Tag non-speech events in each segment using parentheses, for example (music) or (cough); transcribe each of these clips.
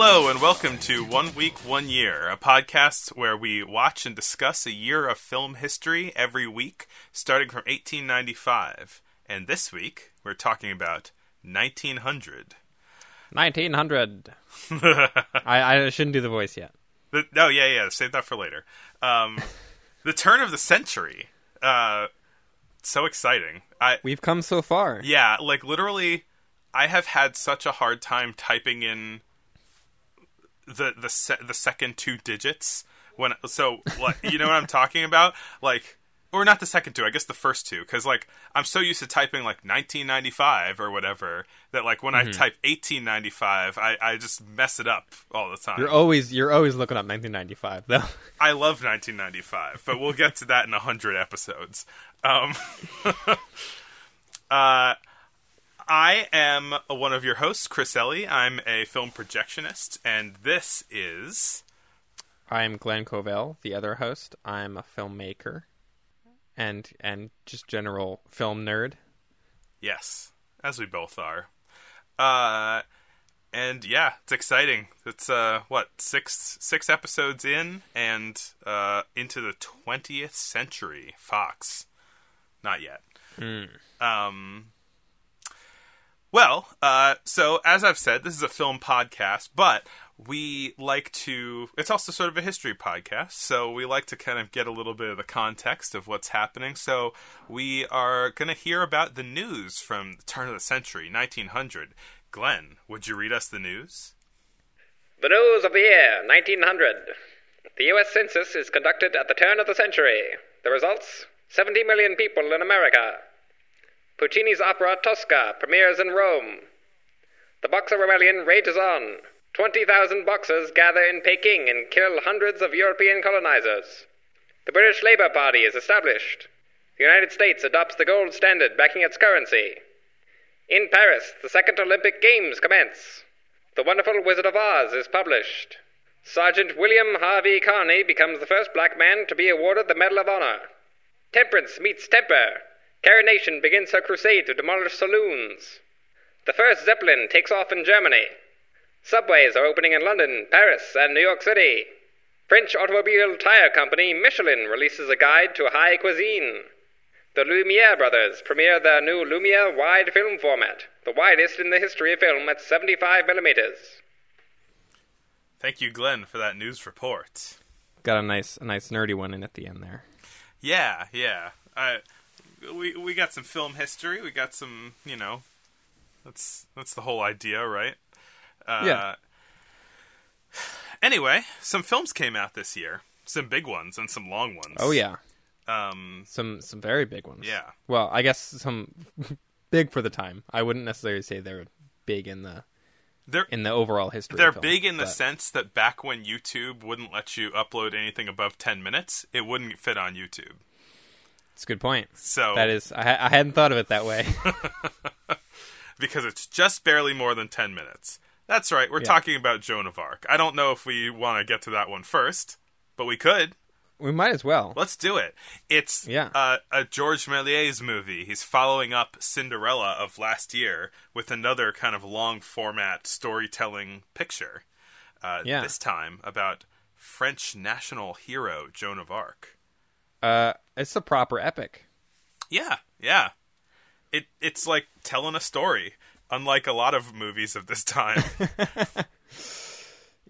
Hello, and welcome to One Week, One Year, a podcast where we watch and discuss a year of film history every week, starting from 1895. And this week, we're talking about 1900. 1900. (laughs) I, I shouldn't do the voice yet. The, oh, yeah, yeah, save that for later. Um, (laughs) the turn of the century. Uh, so exciting. I We've come so far. Yeah, like literally, I have had such a hard time typing in the the se- the second two digits when so like you know what I'm talking about like or not the second two I guess the first two because like I'm so used to typing like 1995 or whatever that like when I type 1895 I I just mess it up all the time. You're always you're always looking up 1995 though. (laughs) I love 1995, but we'll get to that in a hundred episodes. Um, (laughs) uh, I am one of your hosts, Chris Ellie. I'm a film projectionist, and this is I'm Glenn Covell, the other host. I'm a filmmaker and and just general film nerd. yes, as we both are. Uh, and yeah, it's exciting. It's uh, what six six episodes in, and uh, into the twentieth century. Fox, not yet. Um, well, uh, so as I've said, this is a film podcast, but we like to. It's also sort of a history podcast, so we like to kind of get a little bit of the context of what's happening. So we are going to hear about the news from the turn of the century, 1900. Glenn, would you read us the news? The news of the year, 1900. The U.S. Census is conducted at the turn of the century. The results 70 million people in America. Puccini's opera Tosca premieres in Rome. The Boxer Rebellion rages on. 20,000 Boxers gather in Peking and kill hundreds of European colonizers. The British Labour Party is established. The United States adopts the gold standard backing its currency. In Paris, the Second Olympic Games commence. The Wonderful Wizard of Oz is published. Sergeant William Harvey Carney becomes the first black man to be awarded the Medal of Honor. Temperance meets temper. Carrie Nation begins her crusade to demolish saloons. The first Zeppelin takes off in Germany. Subways are opening in London, Paris, and New York City. French automobile tire company Michelin releases a guide to high cuisine. The Lumiere brothers premiere their new Lumiere wide film format, the widest in the history of film at 75 millimeters. Thank you, Glenn, for that news report. Got a nice a nice nerdy one in at the end there. Yeah, yeah. I, we we got some film history. We got some, you know, that's that's the whole idea, right? Uh, Yeah. Anyway, some films came out this year. Some big ones and some long ones. Oh yeah. Um, Some some very big ones. Yeah. Well, I guess some (laughs) big for the time. I wouldn't necessarily say they're big in the they're in the overall history. they're film, big in the sense that back when YouTube wouldn't let you upload anything above ten minutes, it wouldn't fit on YouTube. It's a good point. So That is, I, I hadn't thought of it that way. (laughs) because it's just barely more than 10 minutes. That's right, we're Yeah. talking about Joan of Arc. I don't know if we want to get to that one first, but we could. we might as well. Let's do it. It's Yeah. uh, a George Méliès movie. He's following up Cinderella of last year with another kind of long format storytelling picture. Uh, Yeah. This time about French national hero Joan of Arc. Uh, it's a proper epic. Yeah, yeah. It it's like telling a story, unlike a lot of movies of this time. (laughs)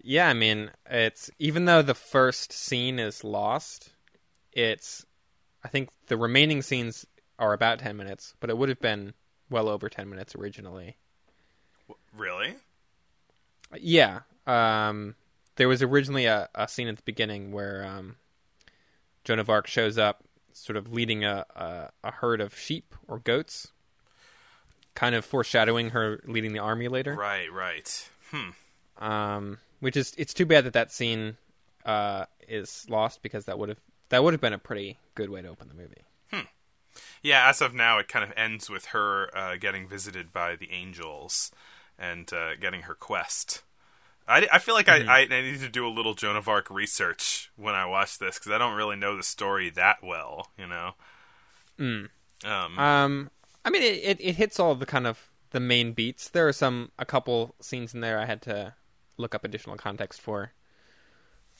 Yeah, I mean, it's even though the first scene is lost, it's I think the remaining scenes are about 10 minutes, but it would have been well over 10 minutes originally. really? Yeah. Um there was originally a, a scene at the beginning where um Joan of Arc shows up sort of leading a, a a herd of sheep or goats, kind of foreshadowing her leading the army later. Right, right. Hmm. um, which is it's too bad that that scene uh, is lost because that would have that would have been a pretty good way to open the movie. Hmm. Yeah, as of now, it kind of ends with her uh, getting visited by the angels and uh, getting her quest. I, I feel like I, I, I need to do a little Joan of Arc research when I watch this because I don't really know the story that well, you know. Um, Um, I mean, it, it it hits all the kind of the main beats. There are some a couple scenes in there I had to look up additional context for.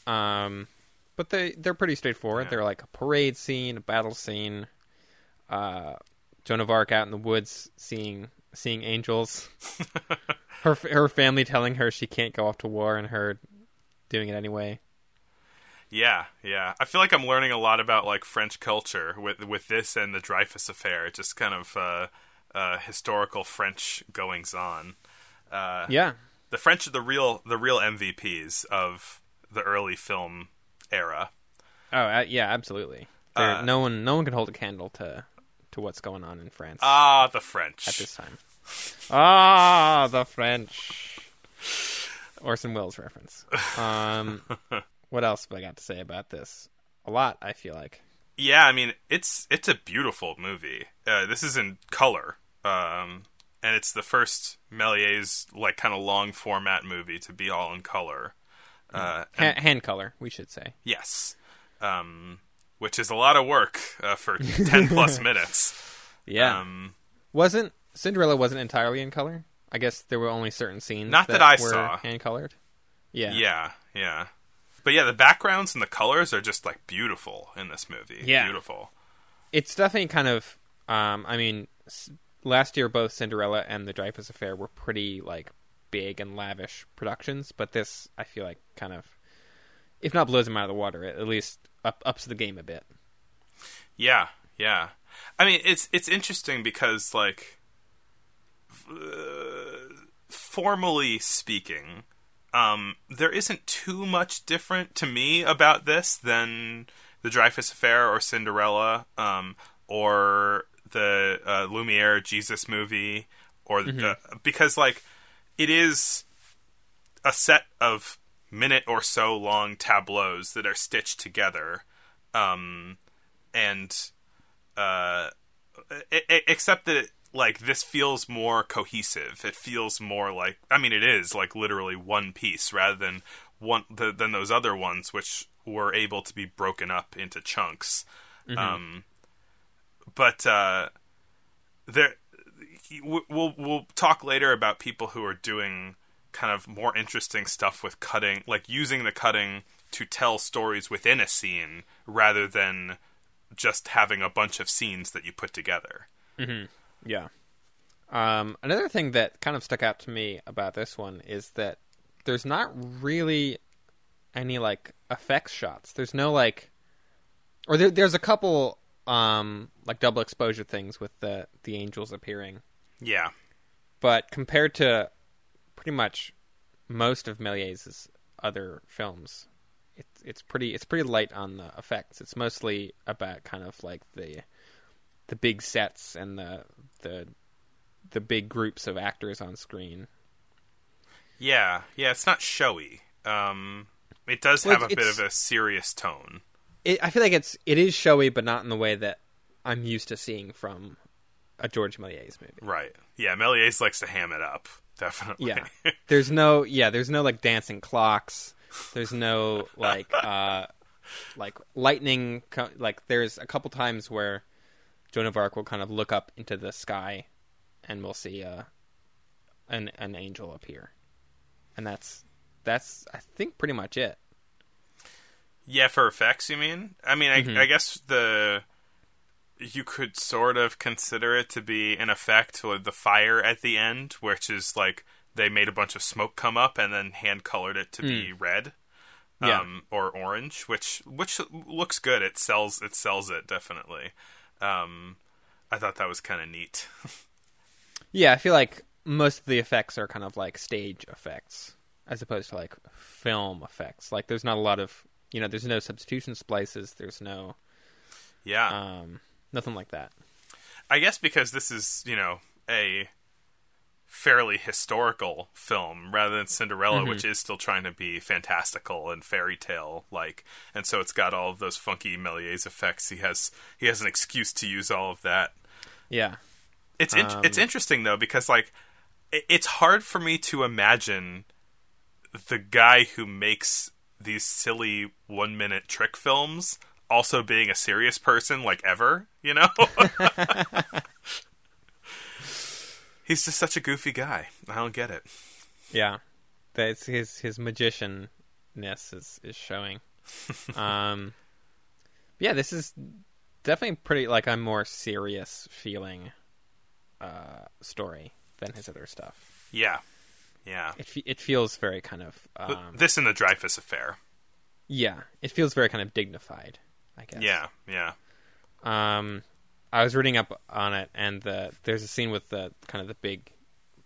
Um, but they they're pretty straightforward. Yeah. They're like a parade scene, a battle scene. Uh, Joan of Arc out in the woods seeing seeing angels. (laughs) her her family telling her she can't go off to war, and her doing it anyway. Yeah, yeah. I feel like I'm learning a lot about like French culture with with this and the Dreyfus affair. It's just kind of uh, uh, historical French goings on. Uh, Yeah, The French are the real the real MVPs of the early film era. Oh uh, yeah, absolutely. Uh, no one, no one can hold a candle to to what's going on in France Ah, the French. at this time. Ah, the French. Orson Welles reference. Um, (laughs) what else have I got to say about this? A lot, I feel like. Yeah, I mean it's it's a beautiful movie. Uh, this is in color, um, and it's the first Méliès like kind of long format movie to be all in color. Uh, and- Ha- hand color, we should say. yes, um, which is a lot of work uh, for (laughs) ten plus minutes. Yeah. Um, wasn't Cinderella wasn't entirely in color? I guess there were only certain scenes Not that I were saw. hand colored. Yeah. yeah, yeah, but yeah, the backgrounds and the colors are just like beautiful in this movie. Yeah. beautiful. it's definitely kind of um i mean s- last year both cinderella and the dreyfus affair were pretty like big and lavish productions but this i feel like kind of if not blows them out of the water it at least up, ups the game a bit Yeah, yeah. I mean, it's it's interesting because like uh, formally speaking, um, there isn't too much different to me about this than the Dreyfus Affair or Cinderella, um, or the uh, Lumiere Jesus movie, or the, because like it is a set of minute or so long tableaus that are stitched together, um, and uh, except that it, like this feels more cohesive. It feels more like I mean it is like literally one piece rather than one the, than those other ones which were able to be broken up into chunks. Um, but uh, there we'll we'll talk later about people who are doing kind of more interesting stuff with cutting, like using the cutting to tell stories within a scene rather than just having a bunch of scenes that you put together. yeah um another thing that kind of stuck out to me about this one is that there's not really any like effects shots there's no like or there, there's a couple um like double exposure things with the the angels appearing Yeah. but compared to pretty much most of Méliès's other films, it's it's pretty it's pretty light on the effects. It's mostly about kind of like the the big sets and the the the big groups of actors on screen. Yeah. Yeah, it's not showy. Um it does Well, have a bit of a serious tone. It, I feel like it's it is showy, but not in the way that I'm used to seeing from a George Méliès movie. Right. Yeah, Méliès likes to ham it up. Definitely. Yeah. (laughs) There's no yeah, there's no like dancing clocks. There's no like uh like lightning co- like there's a couple times where Joan of Arc will kind of look up into the sky and we'll see uh an an angel appear. And that's that's I think pretty much it. Yeah, for effects, you mean? I mean, I, Mhm. I guess the you could sort of consider it to be an effect with the fire at the end, which is like they made a bunch of smoke come up and then hand colored it to be red, Yeah. um, or orange, which which looks good. It sells it sells it definitely. Um, I thought that was kind of neat. (laughs) Yeah, I feel like most of the effects are kind of like stage effects as opposed to like film effects. Like there's not a lot of, you know, there's no substitution splices, there's no yeah, um nothing like that. I guess because this is, you know, a fairly historical film rather than Cinderella, which is still trying to be fantastical and fairy tale like, and so it's got all of those funky Méliès effects. He has he has an excuse to use all of that. Yeah. It's in- Um, it's interesting though because like it, it's hard for me to imagine the guy who makes these silly one minute trick films also being a serious person like ever, you know? (laughs) (laughs) He's just such a goofy guy. I don't get it. Yeah. That's his his magicianness is is showing. (laughs) um, yeah, this is definitely pretty like a more serious feeling uh, story than his other stuff. Yeah, yeah. It fe- it feels very kind of um, this and the Dreyfus affair. yeah, it feels very kind of dignified. I guess. Yeah, yeah. Um, I was reading up on it, and the there's a scene with the kind of the big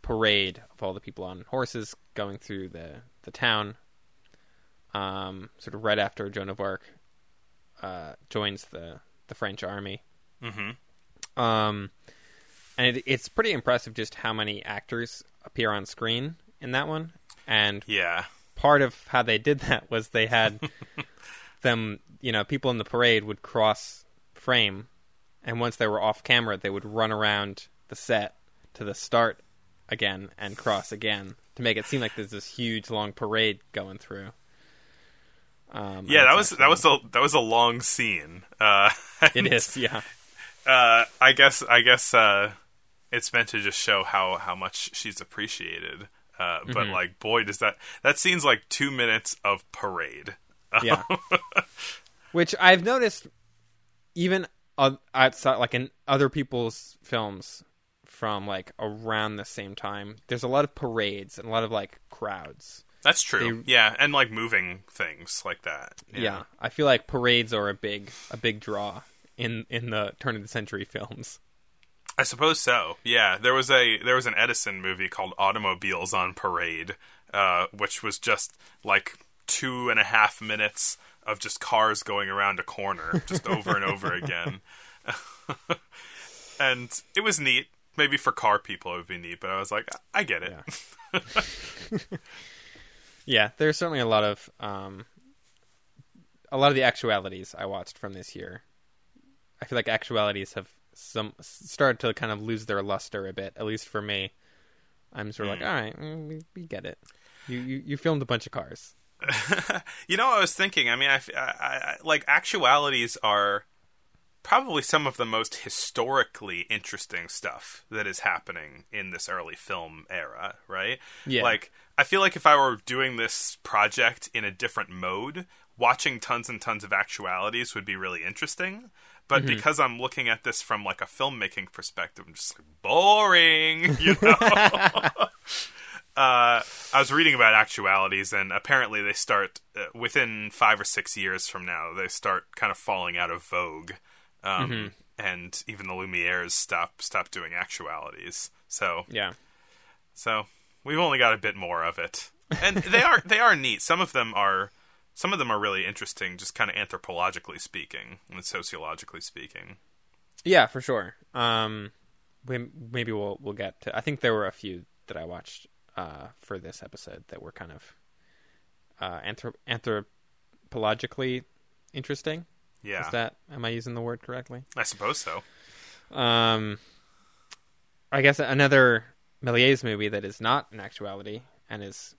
parade of all the people on horses going through the the town. Um, sort of right after Joan of Arc uh, joins the the French army. Mm-hmm. Um, and it, it's pretty impressive just how many actors appear on screen in that one. And Yeah. part of how they did that was they had (laughs) them, you know, people in the parade would cross frame, and once they were off camera, they would run around the set to the start again and cross again to make it seem like there's this huge long parade going through. Um, Yeah, that was that was a that was a long scene. Uh, (laughs) it is, yeah, Uh, I guess I guess uh, it's meant to just show how how much she's appreciated. Uh, but Mm-hmm. like, boy, does that that scene's like two minutes of parade. Yeah. (laughs) Which I've noticed, even outside, like in other people's films from like around the same time, there's a lot of parades and a lot of like crowds. That's true. yeah, and like moving things like that. Yeah. I feel like parades are a big a big draw in in the turn of the century films. I suppose so. Yeah, there was a there was an Edison movie called Automobiles on Parade, uh, which was just like two and a half minutes of just cars going around a corner, just over and over (laughs) again. (laughs) and it was neat. Maybe for car people it would be neat, but I was like, I get it. Yeah. (laughs) Yeah, there's certainly a lot of um, a lot of the actualities I watched from this year. I feel like actualities have some started to kind of lose their luster a bit, at least for me. I'm sort of like, all right, mm, we, we get it. You, you you filmed a bunch of cars. (laughs) You know, I was thinking. I mean, I, I, I like actualities are probably some of the most historically interesting stuff that is happening in this early film era, right? Yeah. Like, I feel like if I were doing this project in a different mode, watching tons and tons of actualities would be really interesting. But mm-hmm. because I'm looking at this from like a filmmaking perspective, I'm just like boring, (laughs) you know. (laughs) uh, I was reading about actualities, and apparently they start uh, within five or six years from now. They start kind of falling out of vogue, um, and even the Lumieres stop stop doing actualities. So Yeah, so we've only got a bit more of it, and they are they are neat. Some of them are some of them are really interesting, just kind of anthropologically speaking and sociologically speaking. yeah, for sure. Um, we, maybe we'll we'll get to. I think there were a few that I watched uh, for this episode that were kind of uh, anthrop- anthropologically interesting. Yeah, Is that am I using the word correctly? I suppose so. Um, I guess another Méliès movie that is not an actuality and is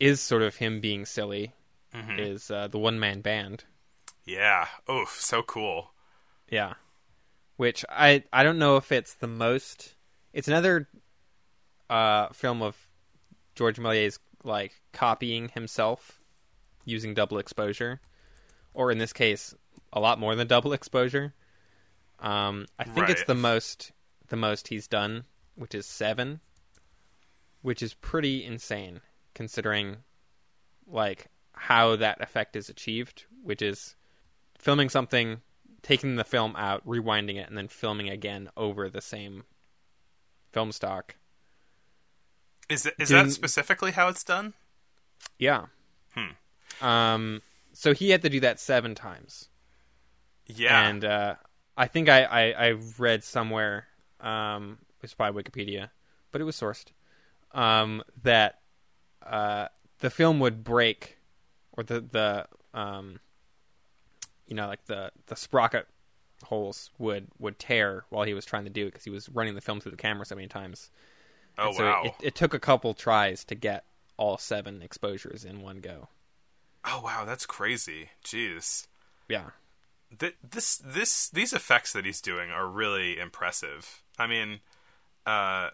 is sort of him being silly Mhm. is uh, the One Man Band. Yeah. Oh, so cool. Yeah, which I I don't know if it's the most. It's another uh, film of George Méliès like copying himself using double exposure, or in this case, a lot more than double exposure. Um, I think it's the most the most he's done, which is seven, which is pretty insane considering like how that effect is achieved, which is filming something, taking the film out, rewinding it, and then filming again over the same film stock. Is it, is that specifically how it's done? Yeah. Hmm. Um. So he had to do that seven times. Yeah. And uh, I think I, I, I read somewhere, um, it's probably Wikipedia, but it was sourced, um, that uh, the film would break, or the the um, you know like the the sprocket holes would would tear while he was trying to do it because he was running the film through the camera so many times. Oh And so wow. It, it took a couple tries to get all seven exposures in one go. oh wow, that's crazy. Jeez. Yeah. Th- this this these effects that he's doing are really impressive. I mean, uh,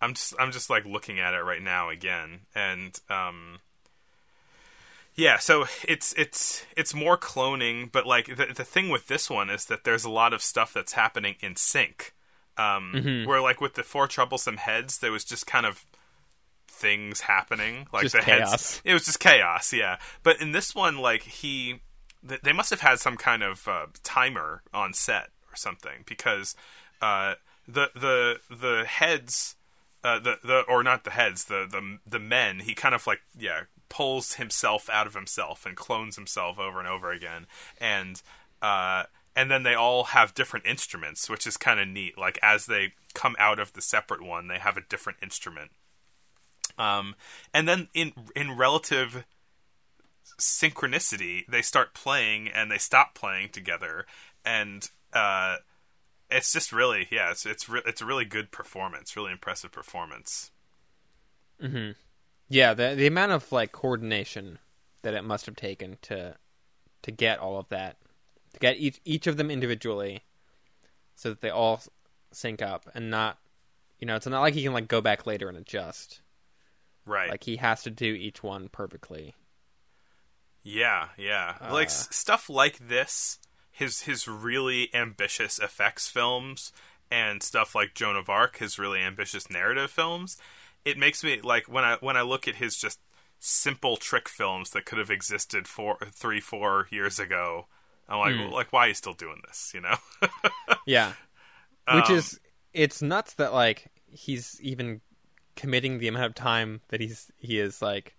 I'm just I'm just like looking at it right now again, and um, yeah. So it's it's it's more cloning, but like the the thing with this one is that there's a lot of stuff that's happening in sync. Um, Mm-hmm. where like with the four troublesome heads, there was just kind of things happening, like Just the chaos. heads. It was just chaos, yeah. But in this one, like he, th- they must have had some kind of uh, timer on set or something because uh, the the the heads, uh, the the or not the heads, the the the men. He kind of like yeah pulls himself out of himself and clones himself over and over again, and uh, and then they all have different instruments, which is kind of neat. Like as they come out of the separate one, they have a different instrument. Um, and then in in relative synchronicity, they start playing and they stop playing together, and uh, it's just really yeah, it's it's re- it's a really good performance, really impressive performance. Hmm. Yeah, the the amount of like coordination that it must have taken to to get all of that, to get each each of them individually, so that they all sync up and not, you know, it's not like he can like go back later and adjust. Right. Like he has to do each one perfectly. Yeah, yeah. Uh. like s- stuff like this, his his really ambitious effects films and stuff like Joan of Arc, his really ambitious narrative films, it makes me like when I when I look at his just simple trick films that could have existed four, three, four years ago. I'm like, well, like, why are you still doing this? You know? (laughs) Yeah. Which Um, is it's nuts that like he's even committing the amount of time that he's he is like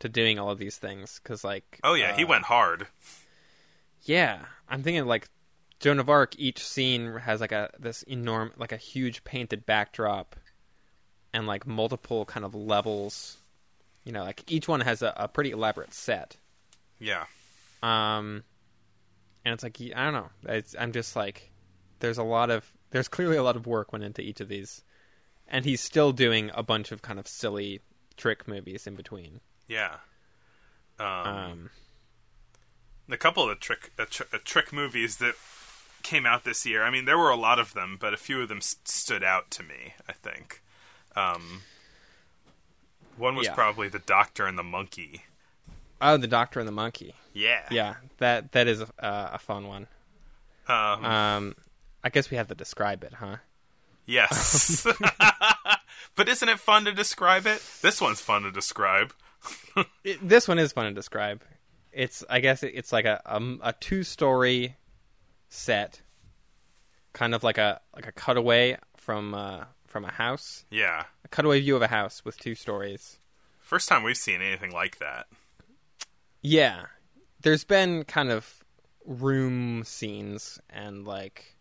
to doing all of these things cuz like oh yeah, he uh, went hard. Yeah, I'm thinking like Joan of Arc. Each scene has like a this enormous, like a huge painted backdrop, and like multiple kind of levels. You know, like each one has a, a pretty elaborate set. Yeah, Um, and it's like I don't know. It's, I'm just like, there's a lot of there's clearly a lot of work went into each of these, and he's still doing a bunch of kind of silly trick movies in between. yeah. Um, Um, a couple of the trick uh, tr- trick movies that came out this year. I mean, there were a lot of them, but a few of them s- stood out to me. I think um, one was Yeah. probably the Doctor and the Monkey. Oh, the Doctor and the Monkey. Yeah, Yeah, that that is a, a fun one. Um, Um, I guess we have to describe it, huh? yes, (laughs) but isn't it fun to describe it? This one's fun to describe. (laughs) It, this one is fun to describe. It's, I guess, it, it's like a a, a two story set, kind of like a like a cutaway from uh, from a house, Yeah, a cutaway view of a house with two stories. first time we've seen anything like that. Yeah, there's been kind of room scenes and like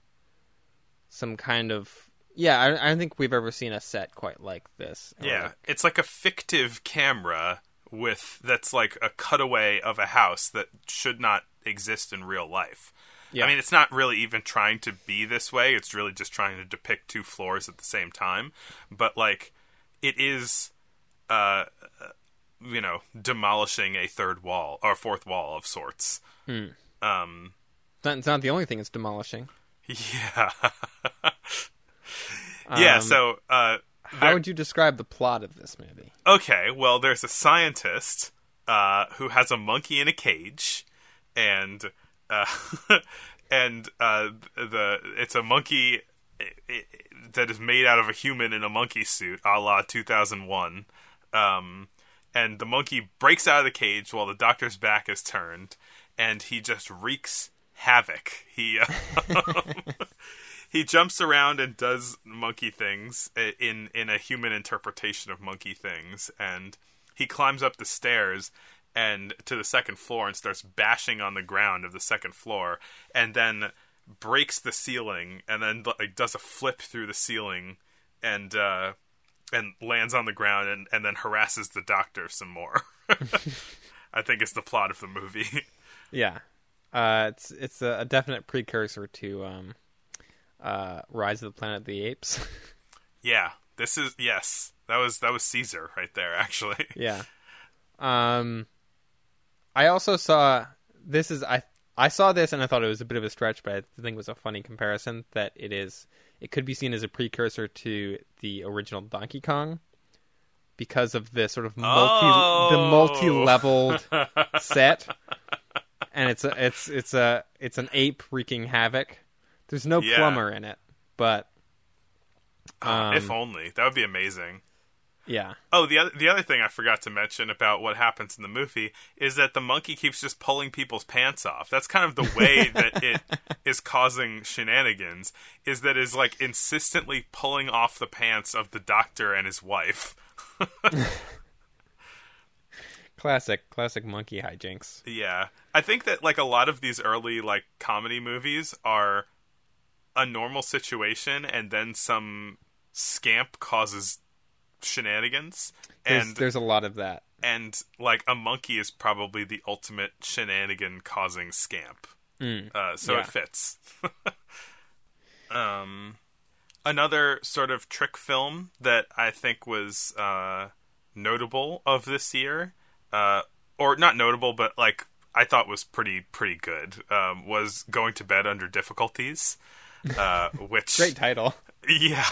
some kind of yeah. I, I don't think we've ever seen a set quite like this. Yeah, like- it's like a fictive camera with that's like a cutaway of a house that should not exist in real life. Yeah. I mean, it's not really even trying to be this way. It's really just trying to depict two floors at the same time. But like, it is, uh, you know, demolishing a third wall or fourth wall of sorts. Um, It's not, it's not the only thing it's demolishing. yeah, (laughs) yeah. Um, So, uh, How would you describe the plot of this movie? okay, well, there's a scientist uh, who has a monkey in a cage, and uh, (laughs) and uh, the it's a monkey that is made out of a human in a monkey suit, a la 2001. Um, and the monkey breaks out of the cage while the doctor's back is turned, and he just wreaks havoc. He (laughs) he jumps around and does monkey things in in a human interpretation of monkey things and he climbs up the stairs and to the second floor and starts bashing on the ground of the second floor and then breaks the ceiling and then like does a flip through the ceiling and uh and lands on the ground and, and then harasses the doctor some more. (laughs) (laughs) I think it's the plot of the movie. (laughs) Yeah, uh, it's it's a, a definite precursor to um, uh, Rise of the Planet of the Apes. yeah. This is yes. That was that was caesar right there actually. Yeah. Um, I also saw this is I I saw this and I thought it was a bit of a stretch, but I think it was a funny comparison that it is it could be seen as a precursor to the original Donkey Kong because of the sort of multi Oh. the multi-leveled (laughs) set. And it's a it's it's a it's an ape wreaking havoc. There's no Yeah. plumber in it, but um, if only that would be amazing. Yeah. Oh, the other the other thing I forgot to mention about what happens in the movie is that the monkey keeps just pulling people's pants off. That's kind of the way (laughs) that it is causing shenanigans. Is that is like insistently pulling off the pants of the doctor and his wife. (laughs) Classic classic monkey hijinks. Yeah, I think that like a lot of these early like comedy movies are a normal situation, and then some scamp causes shenanigans, There's, and there's a lot of that. and like a monkey is probably the ultimate shenanigan causing scamp. Uh, so yeah. it fits. (laughs) um, another sort of trick film that I think was uh, notable of this year, uh, or not notable, but like I thought was pretty pretty good, um, was Going to Bed Under Difficulties, uh, (laughs) which Great title. (laughs) yeah.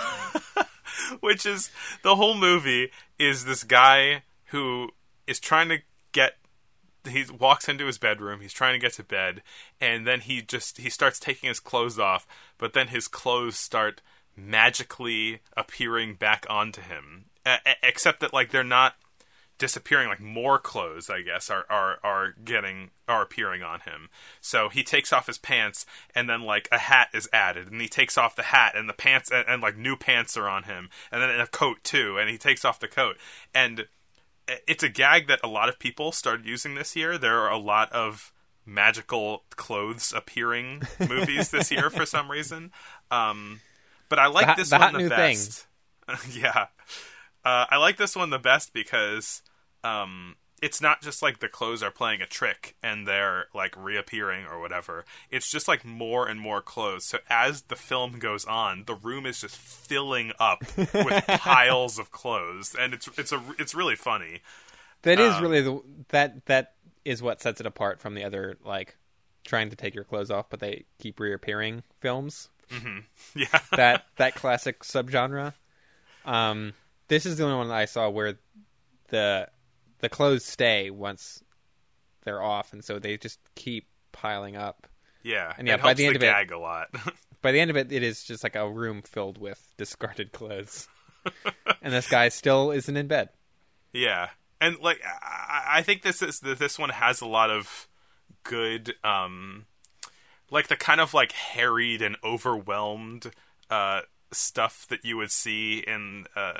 (laughs) Which is the whole movie is this guy who is trying to get he walks into his bedroom, he's trying to get to bed, and then he just he starts taking his clothes off, but then his clothes start magically appearing back onto him. A- except that like they're not disappearing like more clothes i guess are, are are getting are appearing on him. So he takes off his pants and then like a hat is added and he takes off the hat and the pants and, and like new pants are on him and then a coat too and he takes off the coat. And it's a gag that a lot of people started using this year. There are a lot of magical clothes appearing (laughs) movies this year for some reason. Um but i like hot- this the one the new thing. best. (laughs) Yeah. Uh, I like this one the best because um, it's not just like the clothes are playing a trick and they're like reappearing or whatever. It's just like more and more clothes. So as the film goes on, the room is just filling up (laughs) with piles of clothes, and it's it's a it's really funny. That is Um, really the that that is what sets it apart from the other like trying to take your clothes off, but they keep reappearing films. (laughs) Yeah, That that classic subgenre. Um, this is the only one that I saw where the the clothes stay once they're off, and so they just keep piling up. yeah, And yeah, by the end of it- a lot. (laughs) By the end of it, it is just like a room filled with (laughs) discarded clothes, and this guy still isn't in bed. Yeah, and like I, I think this is this one has a lot of good, um, like the kind of like harried and overwhelmed uh, stuff that you would see in uh,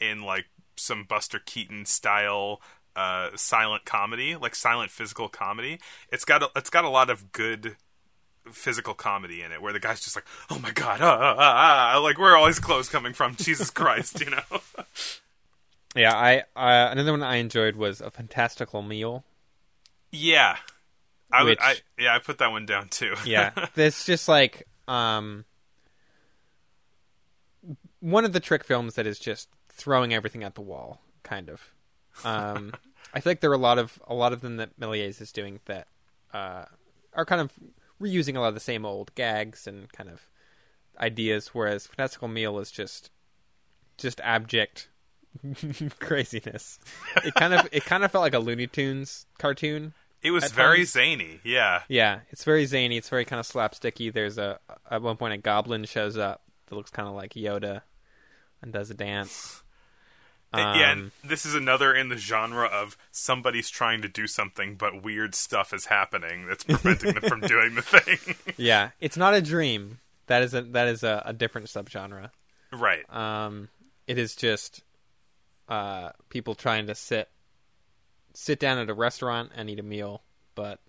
in like some Buster Keaton style uh, silent comedy, like silent physical comedy. It's got a, it's got a lot of good physical comedy in it where the guy's just like oh my god ah, ah, ah, ah," like where are all his clothes coming from (laughs) jesus christ you know (laughs) Yeah, I uh, another one I enjoyed was a fantastical meal. Yeah, I, Which- I yeah I put that one down too. (laughs) Yeah, it's just like um, one of the trick films that is just throwing everything at the wall, kind of. Um, (laughs) I think there are a lot of a lot of them that Méliès is doing that uh, are kind of reusing a lot of the same old gags and kind of ideas, whereas Fantastical Meal is just just abject (laughs) craziness. It kind of it kind of felt like a Looney Tunes cartoon it was very times- zany. Yeah, yeah, it's very zany. It's very kind of slapsticky. There's a at one point a goblin shows up that looks kind of like Yoda and does a dance. Yeah. And Um, this is another in the genre of somebody's trying to do something, but weird stuff is happening that's preventing them from (laughs) doing the thing. yeah, it's not a dream. That is a that is a, a different subgenre. right. Um, it is just uh, people trying to sit sit down at a restaurant and eat a meal, but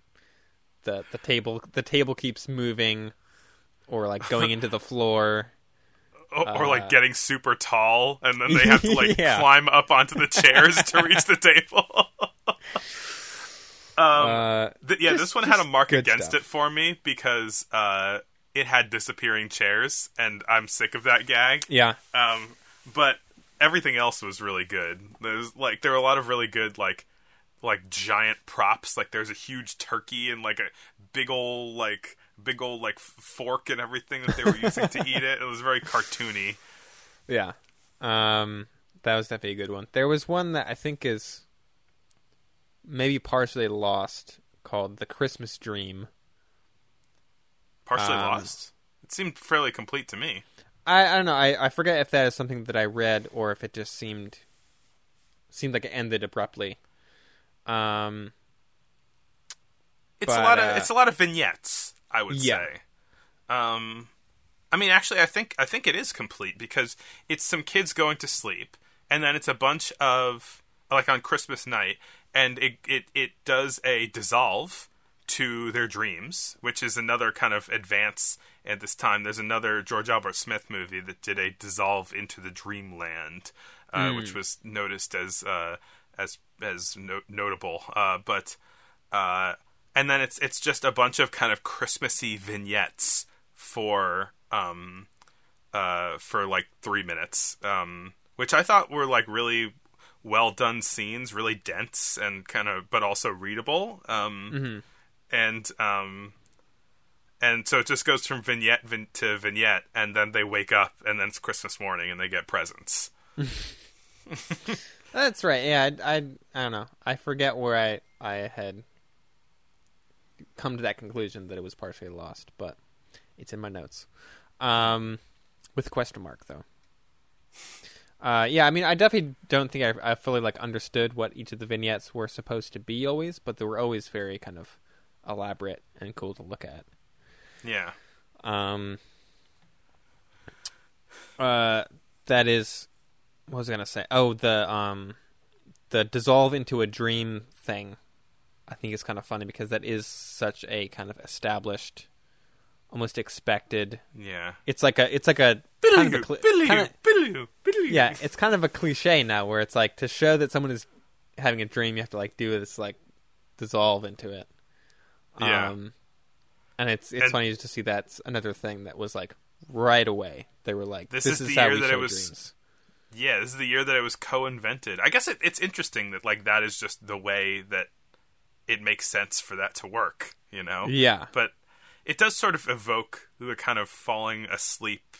the the table the table keeps moving or like going into the (laughs) floor. Or, or uh, like getting super tall, and then they have to (laughs) like Yeah. climb up onto the chairs to reach the table. (laughs) um, Uh, Th- yeah, Just- this one had a mark against stuff. it for me because uh, it had disappearing chairs, and I'm sick of that gag. yeah, Um, but everything else was really good. There's like there were a lot of really good like like giant props. Like there's a huge turkey and like a big old like big old like fork and everything that they were using to eat it. It was very cartoony. Yeah. Um, that was definitely a good one. There was one that I think is maybe partially lost called The Christmas Dream. Partially Um, lost. It seemed fairly complete to me. I, I don't know. I, I forget if that is something that I read or if it just seemed seemed like it ended abruptly. Um, It's a But, lot uh, of it's a lot of vignettes. I would Yeah. say. Um, I mean, actually, I think I think it is complete because it's some kids going to sleep, and then it's a bunch of like on Christmas night, and it it it does a dissolve to their dreams, which is another kind of advance. At this time, there's another George Albert Smith movie that did a dissolve into the dreamland, uh, which was noticed as uh, as as no- notable. Uh, but uh, and then it's it's just a bunch of kind of Christmassy vignettes for um uh for like three minutes, um, which I thought were like really well done scenes, really dense and kind of but also readable. Um, and um and so it just goes from vignette vin- to vignette, and then they wake up, and then it's Christmas morning, and they get presents. (laughs) (laughs) that's right. Yeah, I, I I don't know. I forget where I I had come to that conclusion that it was partially lost, but it's in my notes. Um, with a question mark though. Uh, yeah, I mean, I definitely don't think I, I fully like understood what each of the vignettes were supposed to be always, but they were always very kind of elaborate and cool to look at. Yeah, Um, uh, that is, what was I gonna say? Oh, the um, the dissolve into a dream thing. I think is kind of funny because that is such a kind of established, almost expected. yeah. It's like a, it's like a kind of a cli- kinda- yeah, it's kind of a cliche now where it's like to show that someone is having a dream, you have to like do this like dissolve into it. Yeah. Um, and it's it's And- funny to see that's another thing that was like right away. They were like, This "This, is is, the how year we that it was- dreams." Yeah, this is the year that it was co-invented. I guess it, it's interesting that like that is just the way that it makes sense for that to work, you know. Yeah, But it does sort of evoke the kind of falling asleep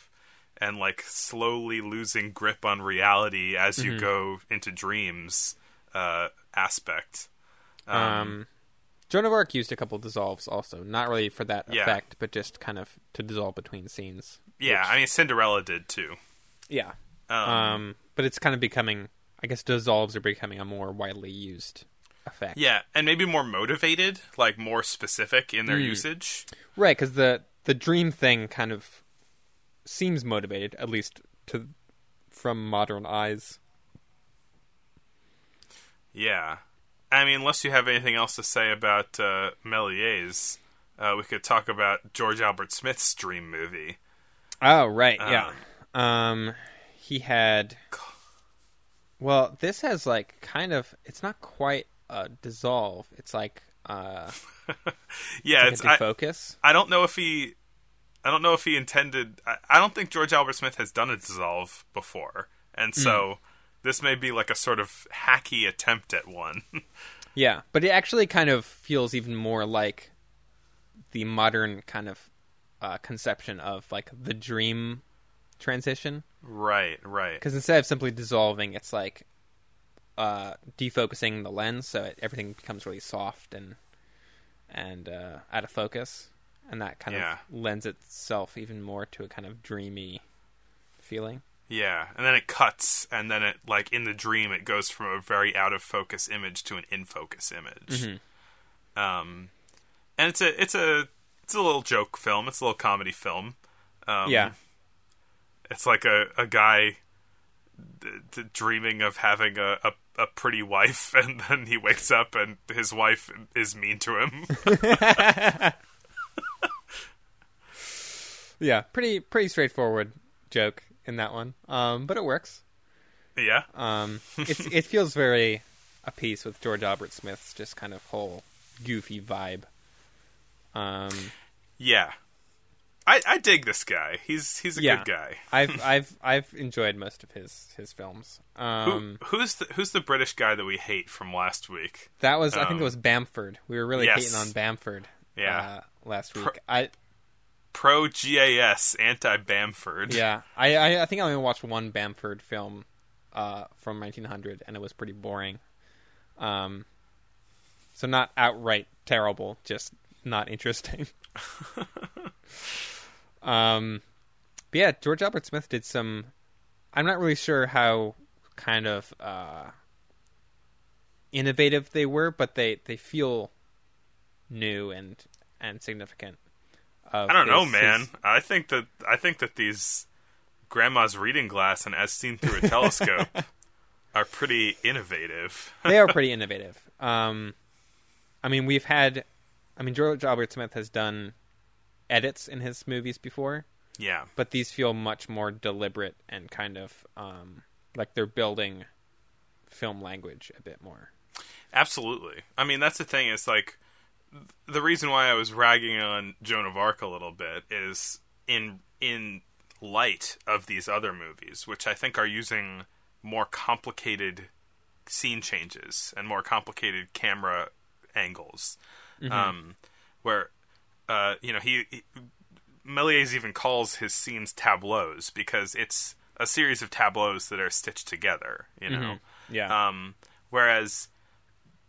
and like slowly losing grip on reality as you go into dreams uh, aspect. um, Joan of Arc used a couple dissolves also, not really for that Yeah. effect, but just kind of to dissolve between scenes. yeah, I mean Cinderella did too. Yeah, Um, um, but it's kind of becoming. I guess dissolves are becoming a more widely used effect. yeah, and maybe more motivated, like more specific in their usage. Right, because the the dream thing kind of seems motivated, at least to from modern eyes. Yeah. I mean, unless you have anything else to say about uh, Méliès, uh, we could talk about George Albert Smith's dream movie. Oh, right, yeah. Um, he had. Well, this has like kind of. It's not quite a dissolve. It's like uh, (laughs) Yeah, like it's a I. I don't know if he I don't know if he intended I, I don't think George Albert Smith has done a dissolve before. And so this may be like a sort of hacky attempt at one. (laughs) Yeah, but it actually kind of feels even more like the modern kind of uh, conception of like the dream transition. right, right. because instead of simply dissolving, it's like uh, defocusing the lens, so it, everything becomes really soft and and uh, out of focus, and that kind Yeah. of lends itself even more to a kind of dreamy feeling. Yeah, and then it cuts and then it like in the dream it goes from a very out of focus image to an in focus image. Um and it's a it's a it's a little joke film. It's a little comedy film. Um, yeah, it's like a, a guy d- dreaming of having a, a, a pretty wife (laughs) and then he wakes up and his wife is mean to him (laughs) yeah, pretty pretty straightforward joke in that one, um, but it works. yeah Um, (laughs) it's it feels very a piece with George Albert Smith's just kind of whole goofy vibe. Um, yeah I, I dig this guy. He's he's a Yeah. good guy. I've (laughs) I've I've enjoyed most of his his films. Um, Who, who's the who's the British guy that we hate from last week? that was I think um, it was Bamford. We were really yes. hating on Bamford. Yeah. Uh, last week. Pro- I Pro GAS anti Bamford. yeah. I, I I think I only watched one Bamford film uh, from 1900, and it was pretty boring. Um, so not outright terrible, just not interesting. (laughs) (laughs) um, but yeah, George Albert Smith did some. I'm not really sure how kind of uh, innovative they were, but they they feel new and and significant. I don't know, man. his- I think that I think that these grandma's reading glass and as seen through a telescope (laughs) are pretty innovative. they are pretty (laughs) innovative. Um, I mean, we've had, I mean, George Albert Smith has done edits in his movies before, yeah. but these feel much more deliberate and kind of um, like they're building film language a bit more. Absolutely. I mean, that's the thing. Is like the reason why I was ragging on Joan of Arc a little bit is in in light of these other movies, which I think are using more complicated scene changes and more complicated camera angles, um, where uh, you know he, he Méliès even calls his scenes tableaus because it's a series of tableaus that are stitched together. You know. Yeah. Um, whereas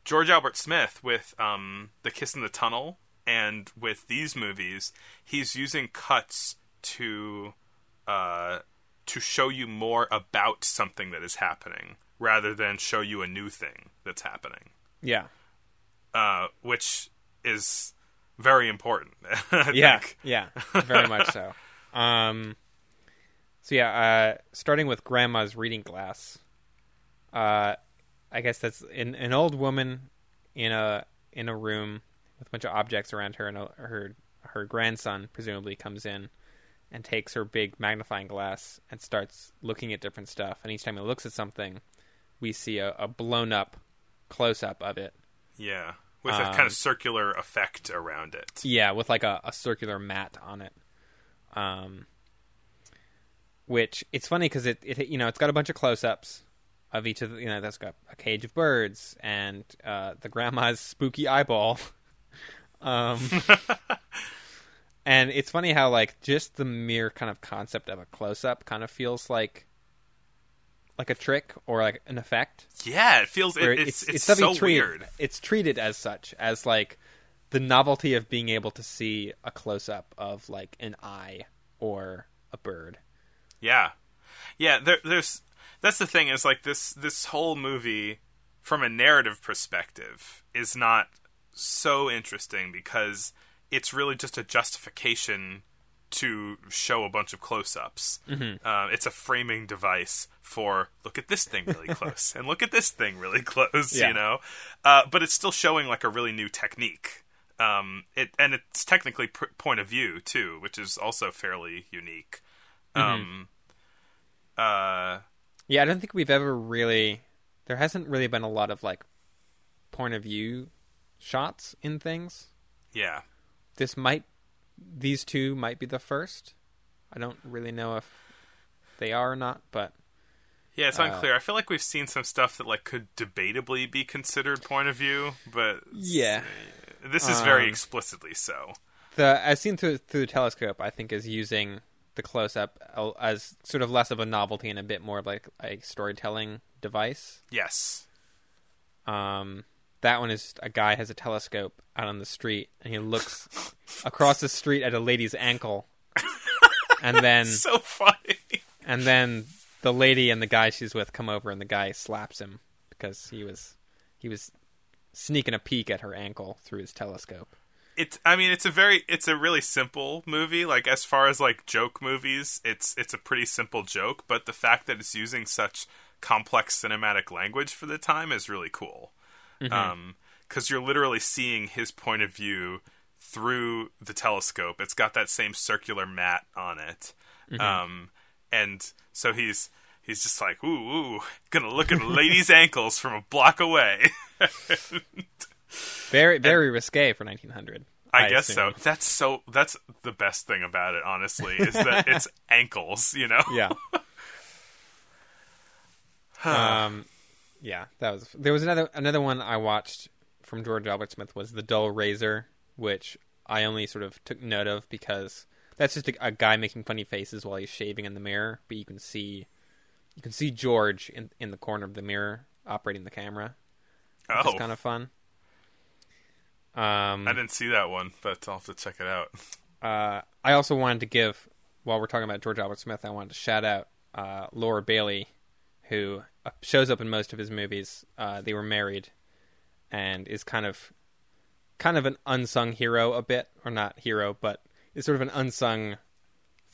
George Albert Smith with um, The Kiss in the Tunnel and with these movies, he's using cuts to uh, to show you more about something that is happening rather than show you a new thing that's happening, yeah. uh, which is very important. (laughs) Yeah. think. Yeah. Very much so. (laughs) Um, so yeah, uh, starting with Grandma's reading glass. Uh, I guess that's an, an old woman in a in a room with a bunch of objects around her, and a, her her grandson presumably comes in and takes her big magnifying glass and starts looking at different stuff. And each time he looks at something, we see a, a blown up close up of it. Yeah, with a kind Um, of circular effect around it. Yeah, with like a, a circular mat on it. Um, which it's funny because it, it you know it's got a bunch of close-ups of each of the, you know that's got a cage of birds and uh, the grandma's spooky eyeball. (laughs) um, (laughs) and it's funny how like just the mere kind of concept of a close-up kind of feels like like a trick or like an effect Yeah, it feels it, where it's it's, suddenly so treated, weird. It's treated as such, as like the novelty of being able to see a close up of like an eye or a bird. Yeah, yeah. There, there's that's the thing is like this this whole movie from a narrative perspective is not so interesting because it's really just a justification to show a bunch of close-ups. Uh, it's a framing device for look at this thing really close (laughs) and look at this thing really close. Yeah. You know, uh, but it's still showing like a really new technique. Um, it and it's technically pr- point of view too, which is also fairly unique. Um, uh, Yeah, I don't think we've ever really. There hasn't really been a lot of like point of view shots in things. yeah, This might, these two might be the first. I don't really know if they are or not, but yeah. It's Uh, unclear. I feel like we've seen some stuff that like could debatably be considered point of view, but yeah. this is very Um, explicitly so. the as seen through through the telescope, I think is using the close up as sort of less of a novelty and a bit more of like a storytelling device. Yes. Um, that one is a guy has a telescope out on the street and he looks across the street at a lady's ankle, and (laughs) then So funny. and then the lady and the guy she's with come over and the guy slaps him because he was he was sneaking a peek at her ankle through his telescope. it's i mean it's a very it's a really simple movie like as far as like joke movies it's it's a pretty simple joke but the fact that it's using such complex cinematic language for the time is really cool um because you're literally seeing his point of view through the telescope it's got that same circular mat on it um and so he's he's just like ooh ooh gonna look at a lady's (laughs) ankles from a block away (laughs) Very very risque for 1900. I, guess assume. so. That's so. That's the best thing about it. Honestly, is that (laughs) it's ankles. You know. Yeah. um, yeah, that was. There was another another one I watched from George Albert Smith was The Dull Razor, which I only sort of took note of because that's just a, a guy making funny faces while he's shaving in the mirror, but you can see you can see George in in the corner of the mirror operating the camera. Which Oh, is kind of fun. Um, I didn't see that one, but I'll have to check it out. uh, I also wanted to give, while we're talking about George Albert Smith, I wanted to shout out uh, Laura Bayley, who uh, shows up in most of his movies. Uh, they were married, and is kind of, kind of an unsung hero a bit, or not hero, but is sort of an unsung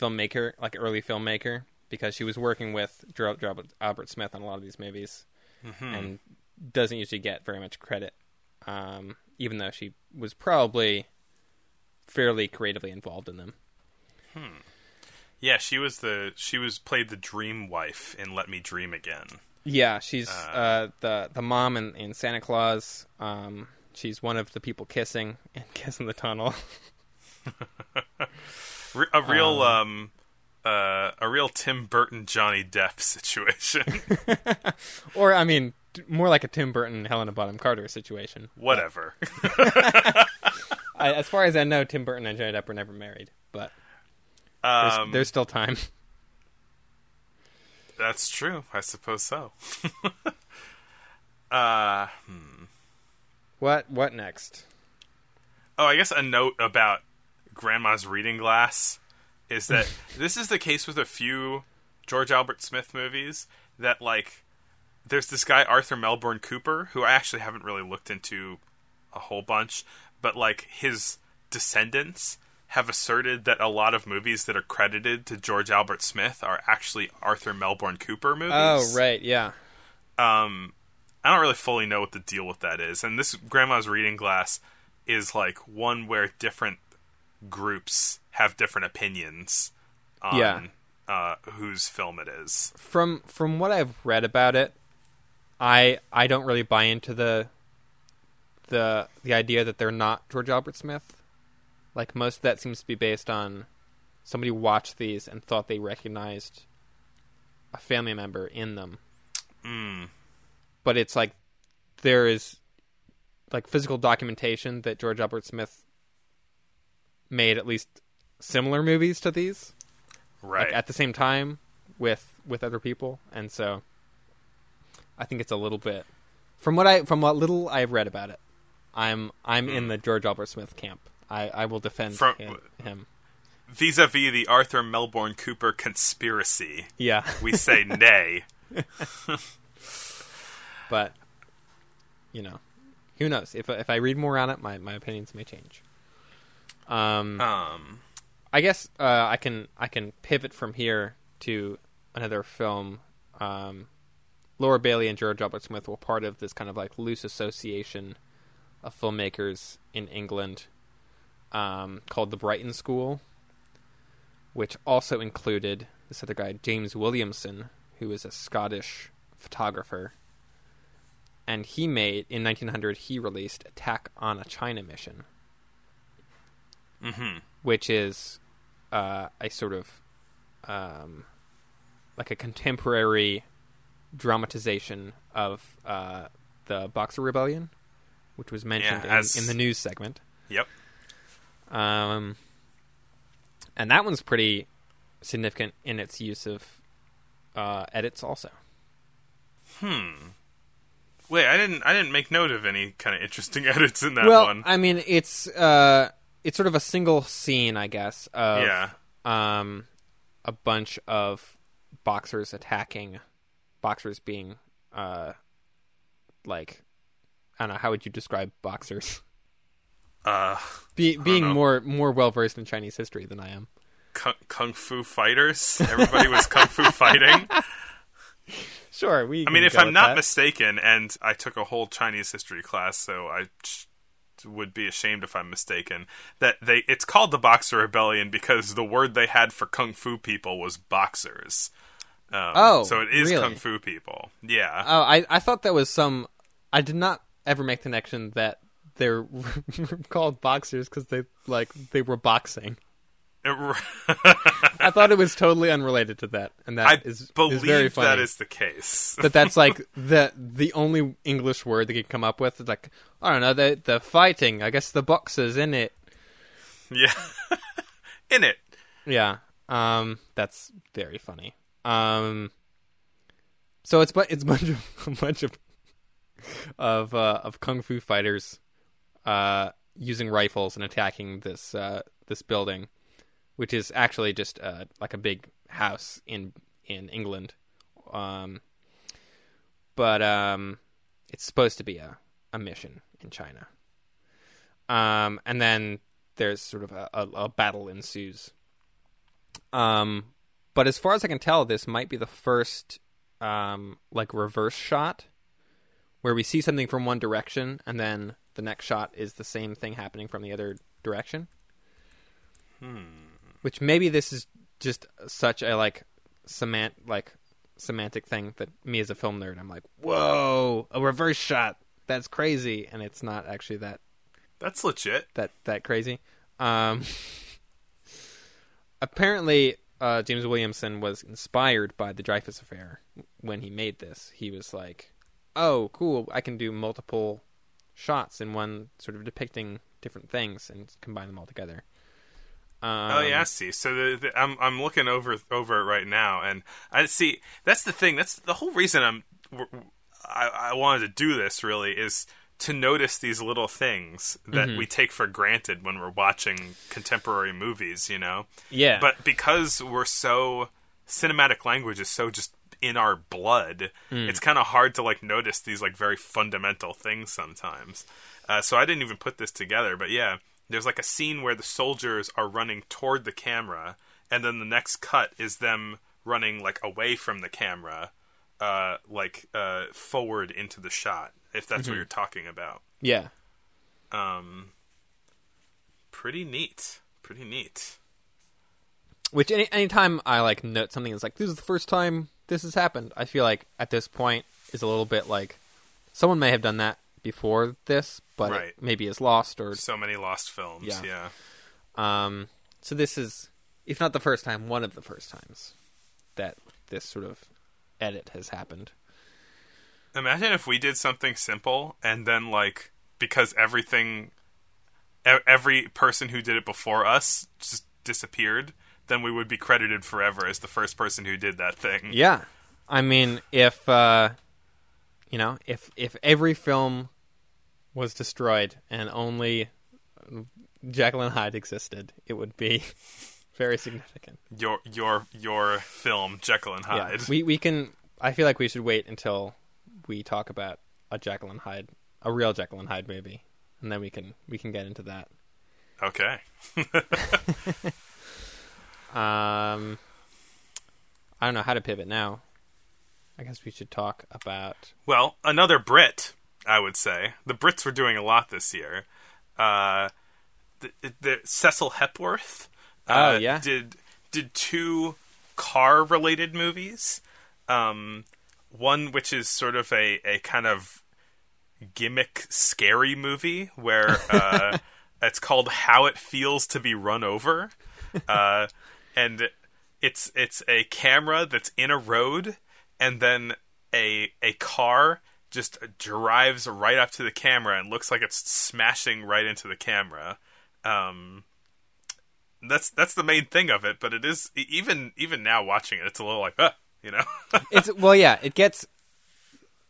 filmmaker, like early filmmaker, because she was working with Albert- Albert Smith on a lot of these movies, and doesn't usually get very much credit, um, even though she was probably fairly creatively involved in them. Yeah, she was the she was played the dream wife in Let Me Dream Again. Yeah, she's uh, the the mom in, in Santa Claus. Um, she's one of the people kissing and (laughs) kissing the Tunnel. A real um, uh, a real Tim Burton Johnny Depp situation. (laughs) or I mean, more like a Tim Burton Helena Bonham Carter situation. Whatever. (laughs) I, as far as I know, Tim Burton and Johnny Depp were never married, but Um, there's still time. (laughs) That's true. I suppose so. (laughs) uh, What what next? oh, I guess a note about Grandma's reading glass is that (laughs) this is the case with a few George Albert Smith movies that like there's this guy Arthur Melbourne Cooper who I actually haven't really looked into a whole bunch, but like his descendants have asserted that a lot of movies that are credited to George Albert Smith are actually Arthur Melbourne Cooper movies. Oh right, yeah. um I don't really fully know what the deal with that is. And this grandma's reading glass is like one where different groups have different opinions on Yeah. uh whose film it is. From from what I've read about it, I I don't really buy into the the the idea that they're not George Albert Smith. Like most of that seems to be based on somebody watched these and thought they recognized a family member in them. Mm. But it's like there is like physical documentation that George Albert Smith made at least similar movies to these. Right. like at the same time with with other people and so i think it's a little bit from what i from what little i've read about it i'm i'm in the george albert smith camp i i will defend. From- him, him Vis-a-vis the Arthur Melbourne Cooper conspiracy, yeah we say (laughs) nay. (laughs) but you know who knows if if i read more on it my my opinions may change um Um I guess uh, I can I can pivot from here to another film. Um, Laura Bayley and George Albert Smith were part of this kind of like loose association of filmmakers in England um, called the Brighton School, which also included this other guy James Williamson, who is a Scottish photographer. And he made in 1900 he released Attack on a China Mission, mhm. which is uh, a sort of um, like a contemporary dramatization of uh, the Boxer Rebellion, which was mentioned Yeah, as- in, in the news segment. Yep. Um, and that one's pretty significant in its use of uh, edits, also. Hmm. Wait, I didn't I didn't make note of any kind of interesting (laughs) edits in that well, one. I mean, it's uh, it's sort of a single scene, I guess. Of, Yeah. Um, a bunch of boxers attacking boxers being uh, like I don't know how would you describe boxers? (laughs) Uh Be, being more more well versed in Chinese history than I am. kung, kung fu fighters. Everybody was kung fu fighting. (laughs) Sure, we. I mean, if I'm not mistaken, and I took a whole Chinese history class, so I ch- would be ashamed if I'm mistaken. That they it's called the Boxer Rebellion because the word they had for kung fu people was boxers. Um, Oh, so it is really? kung fu people. Yeah, Oh, I I thought that was some. I did not ever make the connection that they're (laughs) called boxers because they like they were boxing. (laughs) I thought it was totally unrelated to that, and that I is is very funny. that is the case. (laughs) but that's like the the only English word they could come up with. It's like I don't know the the fighting. I guess the boxers in it. yeah, in it. Yeah, um, that's very funny. Um, so it's bu- it's a bunch of a bunch of of uh, of kung fu fighters uh, using rifles and attacking this uh, this building, which is actually just uh, like a big house in in England. Um, but um, it's supposed to be a, a mission in China. Um, and then there's sort of a, a, a battle ensues. Um, but as far as I can tell, this might be the first um, like reverse shot where we see something from one direction and then the next shot is the same thing happening from the other direction. Which maybe this is just such a like semant like semantic thing that me as a film nerd I'm like, whoa, a reverse shot. That's crazy, and it's not actually that That's legit. that that crazy. Um, (laughs) apparently, uh, James Williamson was inspired by the Dreyfus Affair when he made this. He was like, "Oh, cool! I can do multiple shots in one, sort of depicting different things and combine them all together." Um, oh yeah, I see. So the, the, I'm I'm looking over over it right now, and I see that's the thing. That's the whole reason I'm I, I wanted to do this. Really is to notice these little things that we take for granted when we're watching contemporary movies. You know, yeah, but because we're so cinematic language is so just in our blood it's kind of hard to like notice these like very fundamental things sometimes. Uh, so i didn't even put this together but yeah there's like a scene where the soldiers are running toward the camera and then the next cut is them running like away from the camera uh like uh forward into the shot if that's what you're talking about. Yeah. um pretty neat. Pretty neat. Which any anytime I like note something that's like this is the first time this has happened, I feel like at this point is a little bit like someone may have done that before this, but Right. maybe is lost or so many lost films Yeah. yeah. um. So this is, if not the first time, one of the first times that this sort of edit has happened. Imagine if we did something simple and then like because everything every person who did it before us just disappeared, then we would be credited forever as the first person who did that thing. Yeah, I mean, if uh, you know, if if every film was destroyed and only Jekyll and Hyde existed, it would be (laughs) very significant. Your your your film Jekyll and Yeah, Hyde. we we can. I feel like we should wait until we talk about a Jekyll and Hyde, a real Jekyll and Hyde movie, and then we can we can get into that. okay. (laughs) (laughs) Um, I don't know how to pivot now. I guess we should talk about. Well, another Brit, I would say. The Brits were doing a lot this year. Uh, the, the Cecil Hepworth. Uh, Oh, yeah. Did did two car related movies. Um, one which is sort of a a kind of gimmick scary movie where (laughs) uh, it's called How It Feels to Be Run Over, uh, and it's it's a camera that's in a road, and then a a car just drives right up to the camera and looks like it's smashing right into the camera. Um, that's that's the main thing of it, but it is even even now watching it, it's a little like, uh, you know. (laughs) It's well, yeah. It gets,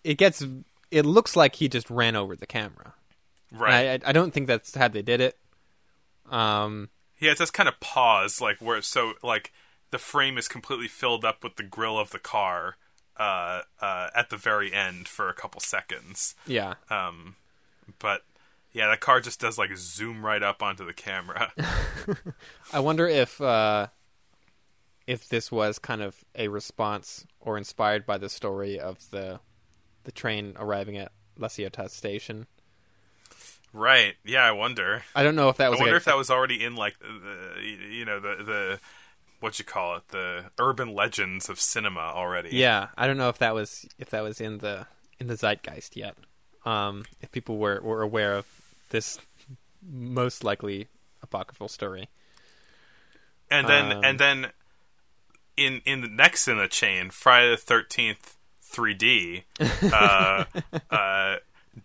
it gets. It looks like he just ran over the camera. right. I, I I don't think that's how they did it. Um, Yeah, it does kind of pause, like where so like the frame is completely filled up with the grill of the car uh, uh, at the very end for a couple seconds. yeah. Um, but yeah, that car just does like zoom right up onto the camera. (laughs) (laughs) I wonder if uh, if this was kind of a response or inspired by the story of the the train arriving at La Ciotat station. Right? Yeah, I wonder. I don't know if that was. I wonder like if that was already in like the you know the the what you call it the urban legends of cinema already. Yeah, I don't know if that was if that was in the in the zeitgeist yet. Um, if people were were aware of this most likely apocryphal story. and then Um, and then in in the next in the chain, Friday the Thirteenth 3D (laughs) uh, uh,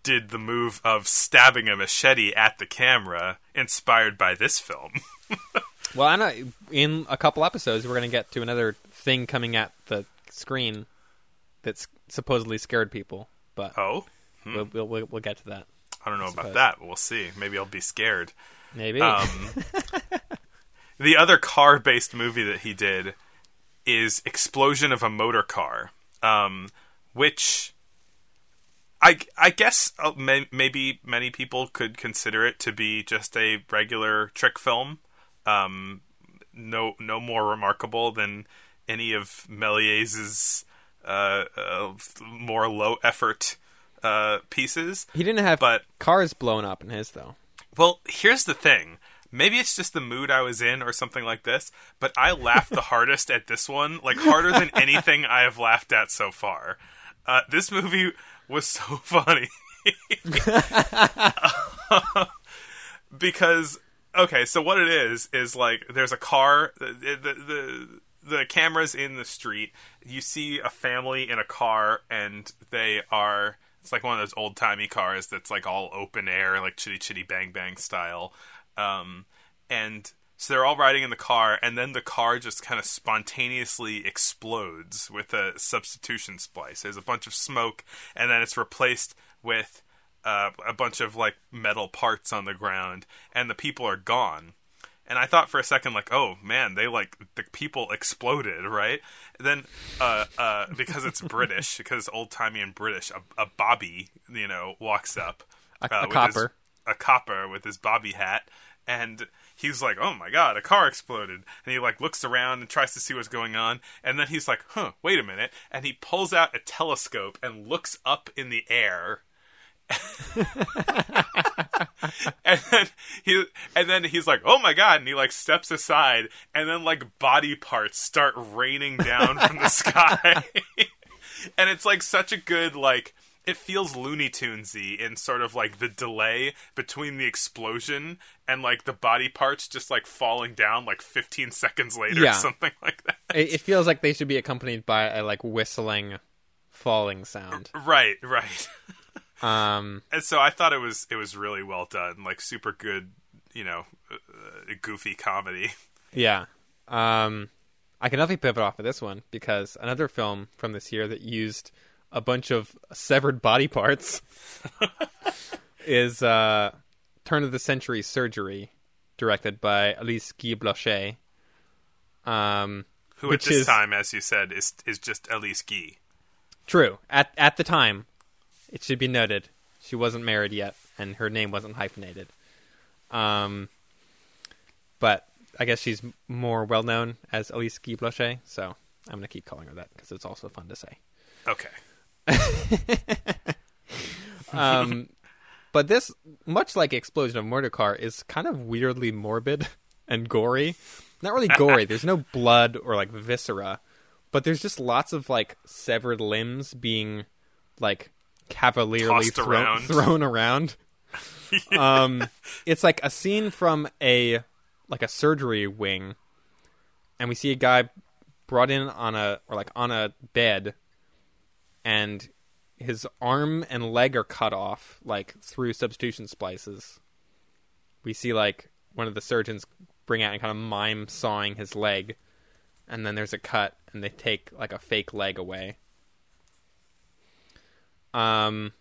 did the move of stabbing a machete at the camera, inspired by this film. (laughs) Well, I know in a couple episodes we're going to get to another thing coming at the screen that's supposedly scared people, but oh, we'll, we'll, we'll we'll get to that. I don't know about that. but We'll see. Maybe I'll be scared. Maybe. Um, (laughs) the other car-based movie that he did is Explosion of a Motor Car, um, which I I guess uh, may, maybe many people could consider it to be just a regular trick film. Um, no no more remarkable than any of Méliès's uh, uh, more low effort uh, pieces. he didn't have but- cars blown up in his though. Well, here's the thing. Maybe it's just the mood I was in or something like this, but I laughed the (laughs) hardest at this one, like harder than anything I have laughed at so far. Uh, this movie was so (laughs) funny. (laughs) because okay, so what it is is like there's a car the the the, the camera's in the street. You see a family in a car and they are it's like one of those old timey cars that's like all open air, like chitty chitty bang bang style. Um, and so they're all riding in the car, and then the car just kind of spontaneously explodes with a substitution splice. There's a bunch of smoke, and then it's replaced with uh, a bunch of like metal parts on the ground, and the people are gone. And I thought for a second, like, oh man, they like the people exploded, right? then, uh, uh, (laughs) because it's British, because old timey and British, a, a Bobby, you know, walks up, A- uh, a with copper. his, a copper with his Bobby hat, and he's like, "Oh my god, a car exploded!" And he like looks around and tries to see what's going on, and then he's like, "Huh, wait a minute!" And he pulls out a telescope and looks up in the air. (laughs) and then he and then he's like, "Oh my god!" And he like steps aside, and then like body parts start raining down from the sky, (laughs) and it's like such a good like. It feels Looney Tunesy in sort of like the delay between the explosion and like the body parts just like falling down like 15 seconds later, Yeah. or something like that. It, it feels like they should be accompanied by a like whistling, falling sound. Right, right. (laughs) Um, and so I thought it was it was really well done, like super good, you know, uh, goofy comedy. yeah. Um, I can definitely pivot off of this one because another film from this year that used a bunch of severed body parts (laughs) is uh, Turn of the Century Surgery, directed by Elise Guy Blanchet. Um, Who Which at this is- time, as you said, is is just Elise Guy. True. At at the time, it should be noted she wasn't married yet, and her name wasn't hyphenated. Um, but I guess she's more well known as Elise Guy Blanchet, so I'm gonna keep calling her that because it's also fun to say. Okay. (laughs) Um, but this, much like Explosion of Motor Car, is kind of weirdly morbid and gory. Not really gory. there's no blood or like viscera, but there's just lots of like severed limbs being like cavalierly thrown around. thrown around. (laughs) um, it's like a scene from a like a surgery wing, and we see a guy brought in on a or like on a bed, and his arm and leg are cut off like through substitution splices. We see like one of the surgeons bring out and kind of mime sawing his leg, and then there's a cut, and they take like a fake leg away. Um,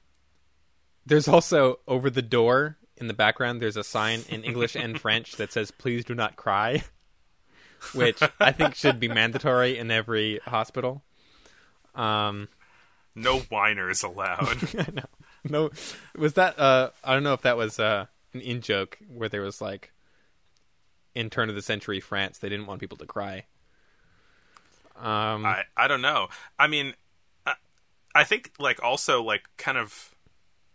there's also over the door in the background. There's a sign in English and (laughs) French that says "Please do not cry," which I think should be mandatory in every hospital. Um, No whiners allowed. (laughs) I know. No, was that? Uh, I don't know if that was uh, an in joke where there was like, in turn of the century France, they didn't want people to cry. Um, I I don't know. I mean, I, I think like also like kind of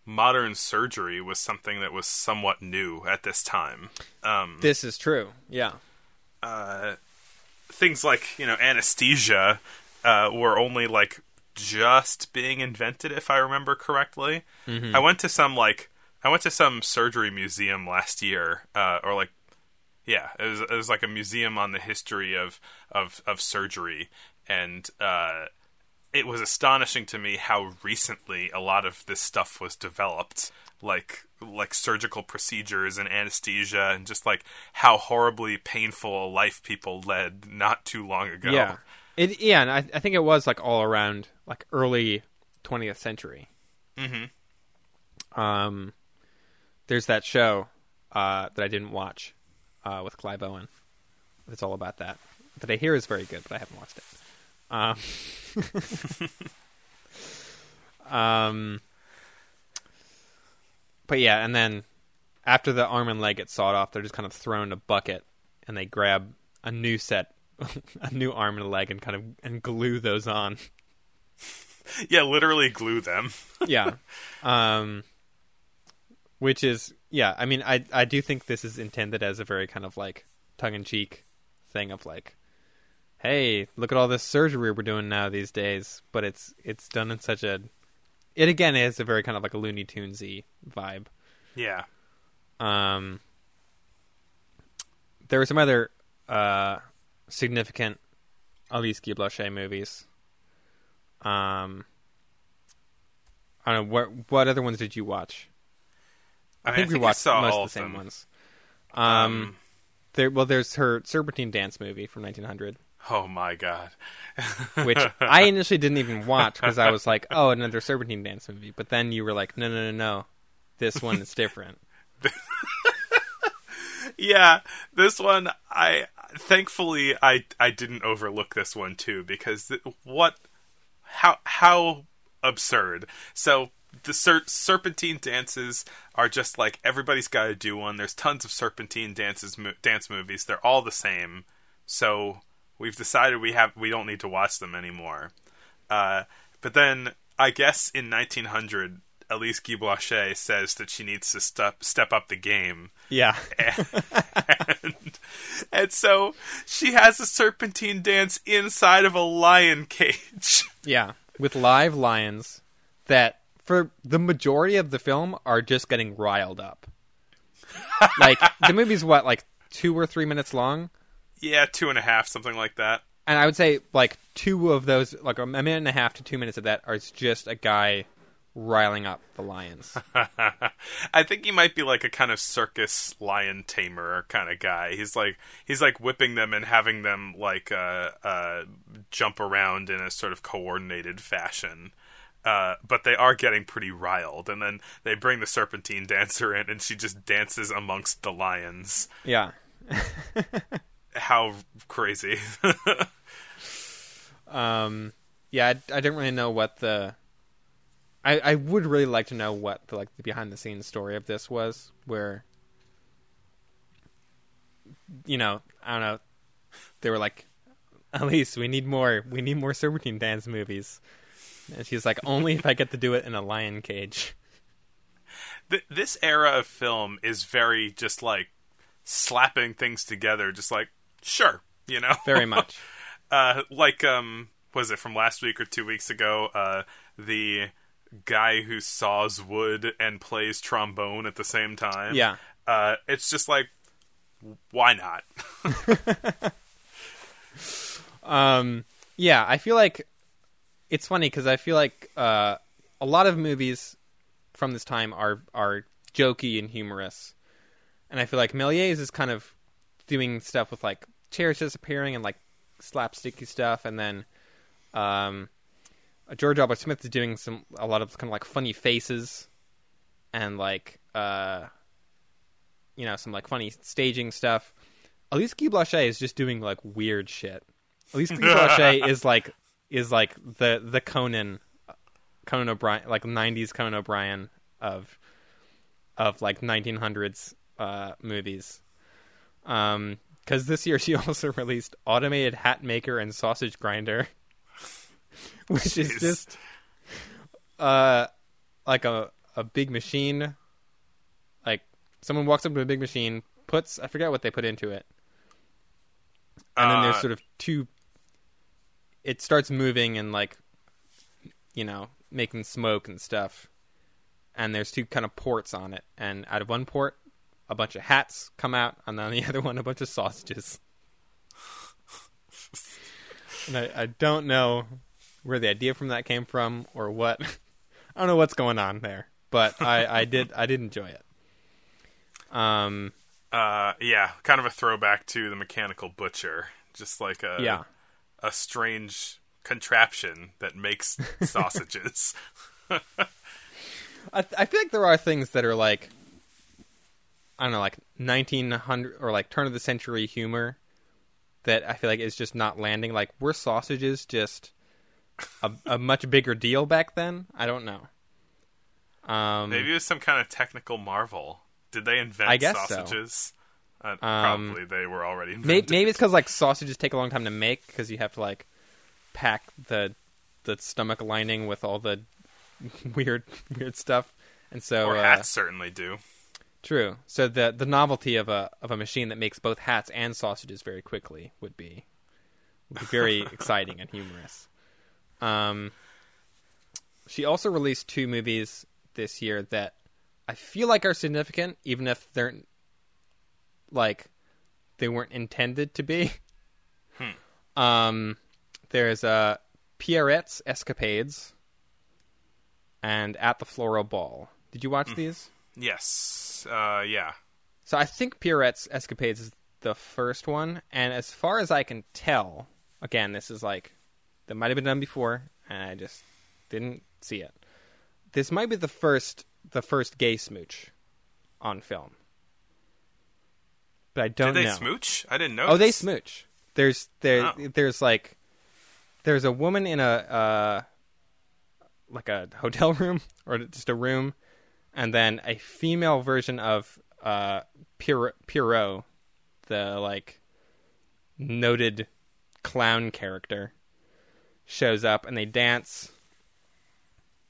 modern surgery was something that was somewhat new at this time. Um, this is true. Yeah. uh, things like you know anesthesia uh, were only like just being invented, if I remember correctly. I went to some like I went to some surgery museum last year, uh, or like Yeah, it was, it was like a museum on the history of of of surgery, and uh, it was astonishing to me how recently a lot of this stuff was developed, like like surgical procedures and anesthesia, and just like how horribly painful a life people led not too long ago. Yeah, it yeah, and I, I think it was like all around like early 20th century. Mm-hmm. Um, there's that show uh, that I didn't watch uh, with Clive Owen. It's all about that. That I hear is very good, but I haven't watched it. Um, (laughs) um, but yeah, and then after the arm and leg get sawed off, they're just kind of thrown in a bucket, and they grab a new set, (laughs) a new arm and a leg, and kind of and glue those on. (laughs) Yeah, literally glue them. (laughs) yeah. Um which is yeah, I mean I I do think this is intended as a very kind of like tongue in cheek thing of like hey, look at all this surgery we're doing now these days, but it's it's done in such a it again is a very kind of like a Looney Tunesy vibe. Yeah. Um there were some other uh significant Alice Guy Blanchet movies. Um I don't know what what other ones did you watch? I, mean, think we watched saw most of the same them. ones. Um, Um, there well there's her Serpentine dance movie from 1900, oh my god. which I (laughs) initially didn't even watch because I was like, "Oh, another Serpentine dance movie." But then you were like, "No, no, no, no. This one is different." (laughs) yeah, this one I thankfully I I didn't overlook this one too because what how how absurd. So the ser- serpentine dances are just like everybody's got to do one. There's tons of serpentine dances mo- dance movies. They're all the same. So we've decided we have we don't need to watch them anymore. Uh, but then I guess in 1900 Elise Guy Blanchet says that she needs to step step up the game Yeah. and, (laughs) and so she has a serpentine dance inside of a lion cage. (laughs) Yeah, with live lions that for the majority of the film are just getting riled up. (laughs) like the movie's what, like two or three minutes long, yeah, two and a half, something like that. and I would say like two of those, like a minute and a half to two minutes of that, are just a guy riling up the lions. (laughs) I think he might be like a kind of circus lion tamer kind of guy. He's like he's like whipping them and having them like uh, uh, jump around in a sort of coordinated fashion. Uh, but they are getting pretty riled, and then they bring the serpentine dancer in, and she just dances amongst the lions. yeah. How crazy! (laughs) Um, yeah, I, I don't really know what the. I I would really like to know what the like the behind the scenes story of this was, where. You know, I don't know. They were like, Elise, we need more. We need more Serpentine dance movies. And she's like, only if I get to do it in a lion cage. Th- this era of film is very just like slapping things together, just like sure, you know, Very much. (laughs) uh, like um, was it from last week or two weeks ago? Uh, the guy who saws wood and plays trombone at the same time. Yeah. uh, it's just like why not? (laughs) Um, yeah, I feel like it's funny because I feel like uh, a lot of movies from this time are are jokey and humorous, and I feel like Méliès is kind of doing stuff with like chairs disappearing and like slapsticky stuff, and then um, George Albert Smith is doing some a lot of kind of like funny faces and like uh, you know some like funny staging stuff. Elise Guy Blanchet is just doing like weird shit. Elise Guy Blanchet (laughs) is like is like the the Conan Conan O'Brien like '90s Conan O'Brien of of like 1900s uh, movies. Um, because this year she (laughs) also released Automated Hat Maker and Sausage Grinder, (laughs) which is just uh like a a big machine. Like someone walks up to a big machine, puts I forget what they put into it, and then there's Uh, sort of two. It starts moving and like, you know, making smoke and stuff, and there's two kind of ports on it, and out of one port a bunch of hats come out, and on the (laughs) other one a bunch of sausages. (laughs) and I, I don't know where the idea from that came from or what. (laughs) I don't know what's going on there, but I, I (laughs) did I did enjoy it. Um, Uh, yeah, kind of a throwback to the Mechanical Butcher, just like a yeah, a strange contraption that makes (laughs) sausages. I I feel like there are things that are like I don't know, like nineteen hundred or like turn of the century humor that I feel like is just not landing. Like were sausages just a, a much bigger deal back then? I don't know. Um, Maybe it was some kind of technical marvel. Did they invent I guess so. sausages? Uh, Um, probably they were already Maybe, invented. maybe it's because like sausages take a long time to make because you have to like pack the the stomach lining with all the (laughs) weird weird stuff, and so or uh, hats certainly do. True. So the the novelty of a of a machine that makes both hats and sausages very quickly would be, would be very (laughs) exciting and humorous. Um, she also released two movies this year that I feel like are significant, even if they're like they weren't intended to be. Um, there's uh, Pierrette's Escapades and At the Floral Ball. Did you watch these? Yes. Uh, yeah. So I think Pierrette's Escapades is the first one, and as far as I can tell, again, this is like that might have been done before, and I just didn't see it. This might be the first the first gay smooch on film, but I don't Did they know. smooch? I didn't know. Oh, they smooch. There's there Oh. there's like there's a woman in a uh like a hotel (laughs) room or just a room, and then a female version of uh Pierrot, Pierrot the like noted clown character, shows up and they dance.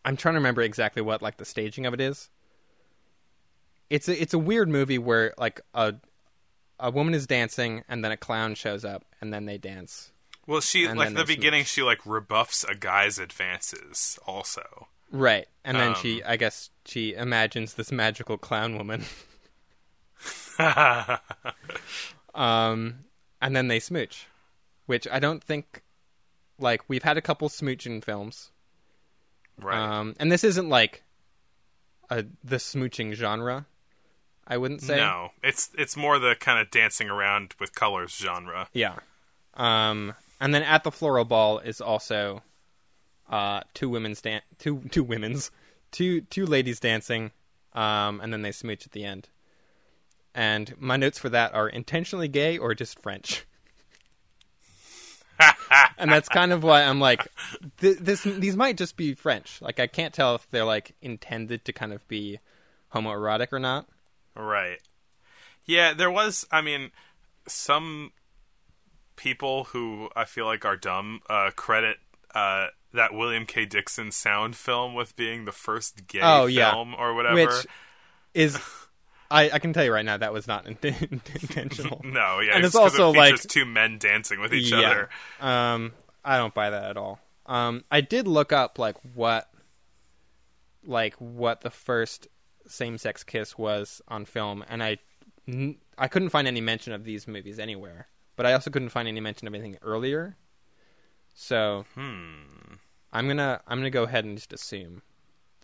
I'm trying to remember exactly what like the staging of it is. It's a it's a weird movie where like a a woman is dancing and then a clown shows up and then they dance. Well, she And like the beginning. smooch. She like rebuffs a guy's advances. Also, Right. And then Um. she I guess she imagines this magical clown woman. (laughs) (laughs) um and then they smooch. Which I don't think like we've had a couple smooching films. right? Um and this isn't like a the smooching genre. I wouldn't say. no, it's it's more the kind of dancing around with colors genre. Yeah. Um, and then at the floral ball is also uh, two women's dan- two two women's two two ladies dancing, um, and then they smooch at the end. And my notes for that are intentionally gay or just French. (laughs) (laughs) and that's kind of why I'm like, th- this these might just be French. Like I can't tell if they're like intended to kind of be homoerotic or not. Right. Yeah, there was. I mean, some people who I feel like are dumb uh, credit uh, that William K. Dickson sound film with being the first gay Oh, yeah. film or whatever. which is I, I can tell you right now that was not (laughs) in- intentional. (laughs) no, yeah, and it's also it like- two men dancing with each other. Um, I don't buy that at all. Um, I did look up like what, like what the first same-sex kiss was on film, and I, n- I couldn't find any mention of these movies anywhere. But I also couldn't find any mention of anything earlier. So Hmm. I'm gonna I'm gonna go ahead and just assume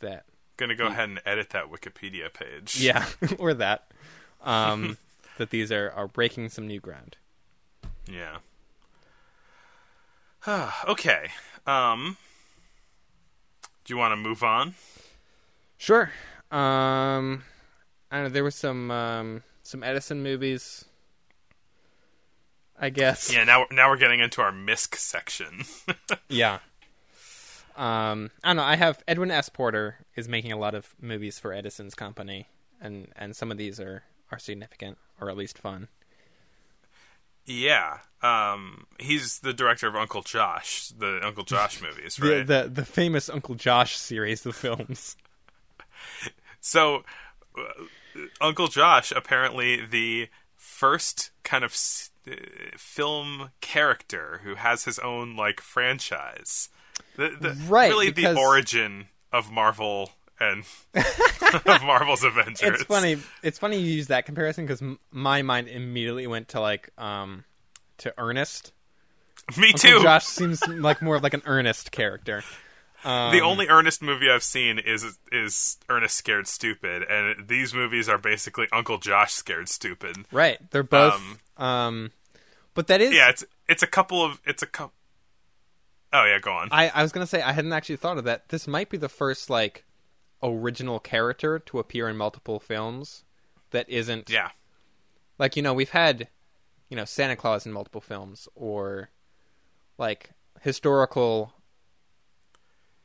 that Gonna go ahead and edit that Wikipedia page. yeah (laughs) (laughs) or that um, (laughs) that these are are breaking some new ground. Yeah. (sighs) okay. Um. Do you want to move on? Sure. Um, I don't know. There was some um, some Edison movies. I guess. Yeah. Now, now we're getting into our misc section. Yeah. Um, I don't know. I have Edwin S. Porter is making a lot of movies for Edison's company, and and some of these are are significant or at least fun. yeah. Um. He's the director of Uncle Josh, the Uncle Josh (laughs) movies, The, right? the the famous Uncle Josh series of films. (laughs) So, uh, Uncle Josh apparently the first kind of s- uh, film character who has his own like franchise. The, the, Right, really because- the origin of Marvel and (laughs) of Marvel's Avengers. It's funny. It's funny you use that comparison because m- my mind immediately went to like um to Ernest. Me Uncle too. Josh seems like more of like an Ernest character. Um, the only Ernest movie I've seen is is Ernest Scared Stupid, and these movies are basically Uncle Josh Scared Stupid. right. They're both. Um, Um, but that is. Yeah, it's it's a couple of it's a couple. Oh yeah, go on. I I was gonna say I hadn't actually thought of that. This might be the first like original character to appear in multiple films that isn't yeah, like you know we've had you know Santa Claus in multiple films or like historical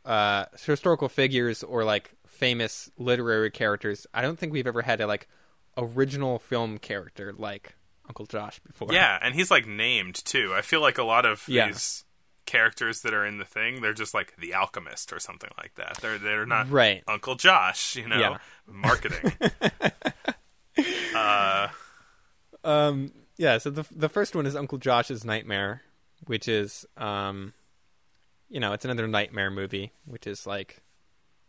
uh historical figures or like famous literary characters. I don't think we've ever had a like original film character like Uncle Josh before. yeah, and he's like named too. I feel like a lot of Yeah. these characters that are in the thing, they're just like the alchemist or something like that. They're they're not Right. Uncle Josh, you know, Yeah. marketing. (laughs) uh, Um yeah, so the the first one is Uncle Josh's Nightmare, which is um you know, it's another nightmare movie, which is like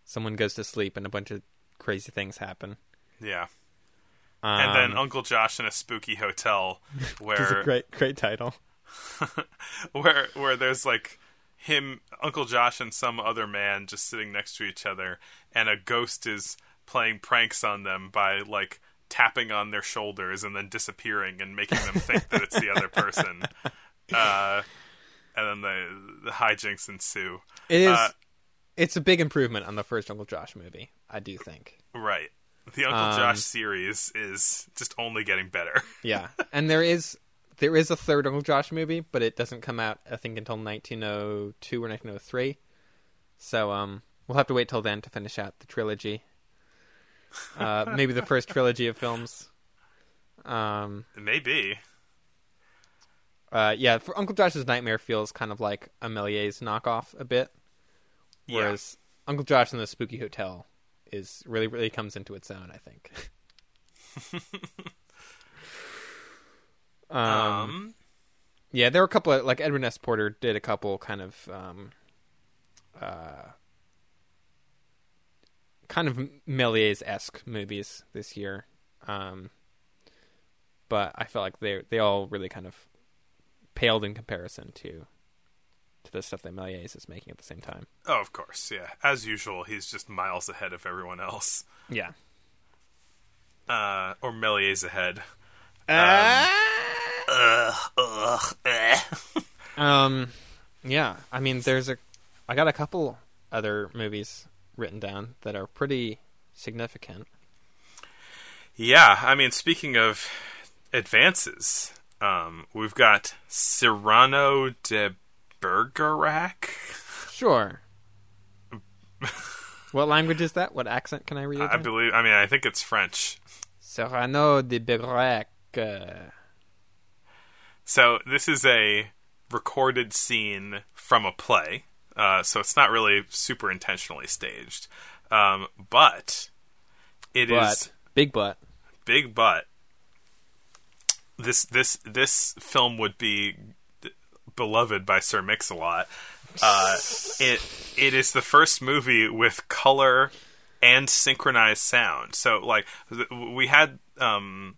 someone goes to sleep and a bunch of crazy things happen. yeah, Um, and then Uncle Josh in a spooky hotel (laughs) where great great title. (laughs) where where there's like him Uncle Josh and some other man just sitting next to each other and a ghost is playing pranks on them by like tapping on their shoulders and then disappearing and making them think that it's the other (laughs) person. Uh and then the the hijinks ensue. It is. Uh, it's a big improvement on the first Uncle Josh movie. I do think. Right. The Uncle Um, Josh series is just only getting better. Yeah, (laughs) and there is there is a third Uncle Josh movie, but it doesn't come out I think until 1902 or 1903. So um, we'll have to wait till then to finish out the trilogy. Uh, (laughs) maybe the first trilogy of films. Um, Maybe. uh, yeah, for Uncle Josh's Nightmare feels kind of like a Méliès knockoff a bit, Yeah. whereas Uncle Josh in the Spooky Hotel is really really comes into its own. I think. (laughs) um, Um, yeah, there were a couple of like Edwin S. Porter did a couple kind of um, uh, kind of Méliès esque movies this year, um, but I felt like they they all really kind of paled in comparison to to the stuff that Méliès is making at the same time. oh, of course, yeah. As usual, he's just miles ahead of everyone else. Yeah. Uh, or Méliès ahead. Um, (laughs) yeah. I mean, there's a, I got a couple other movies written down that are pretty significant. Yeah, I mean, speaking of advances, um, we've got Cyrano de Bergerac. Sure. (laughs) what language is that? What accent can I read? I believe. I mean, I think it's French. Cyrano de Bergerac. Uh, So this is a recorded scene from a play. Uh, so it's not really super intentionally staged, um, but it is but big butt. big but this this this film would be beloved by Sir Mix-a-Lot. Uh, it it is the first movie with color and synchronized sound. So like we had um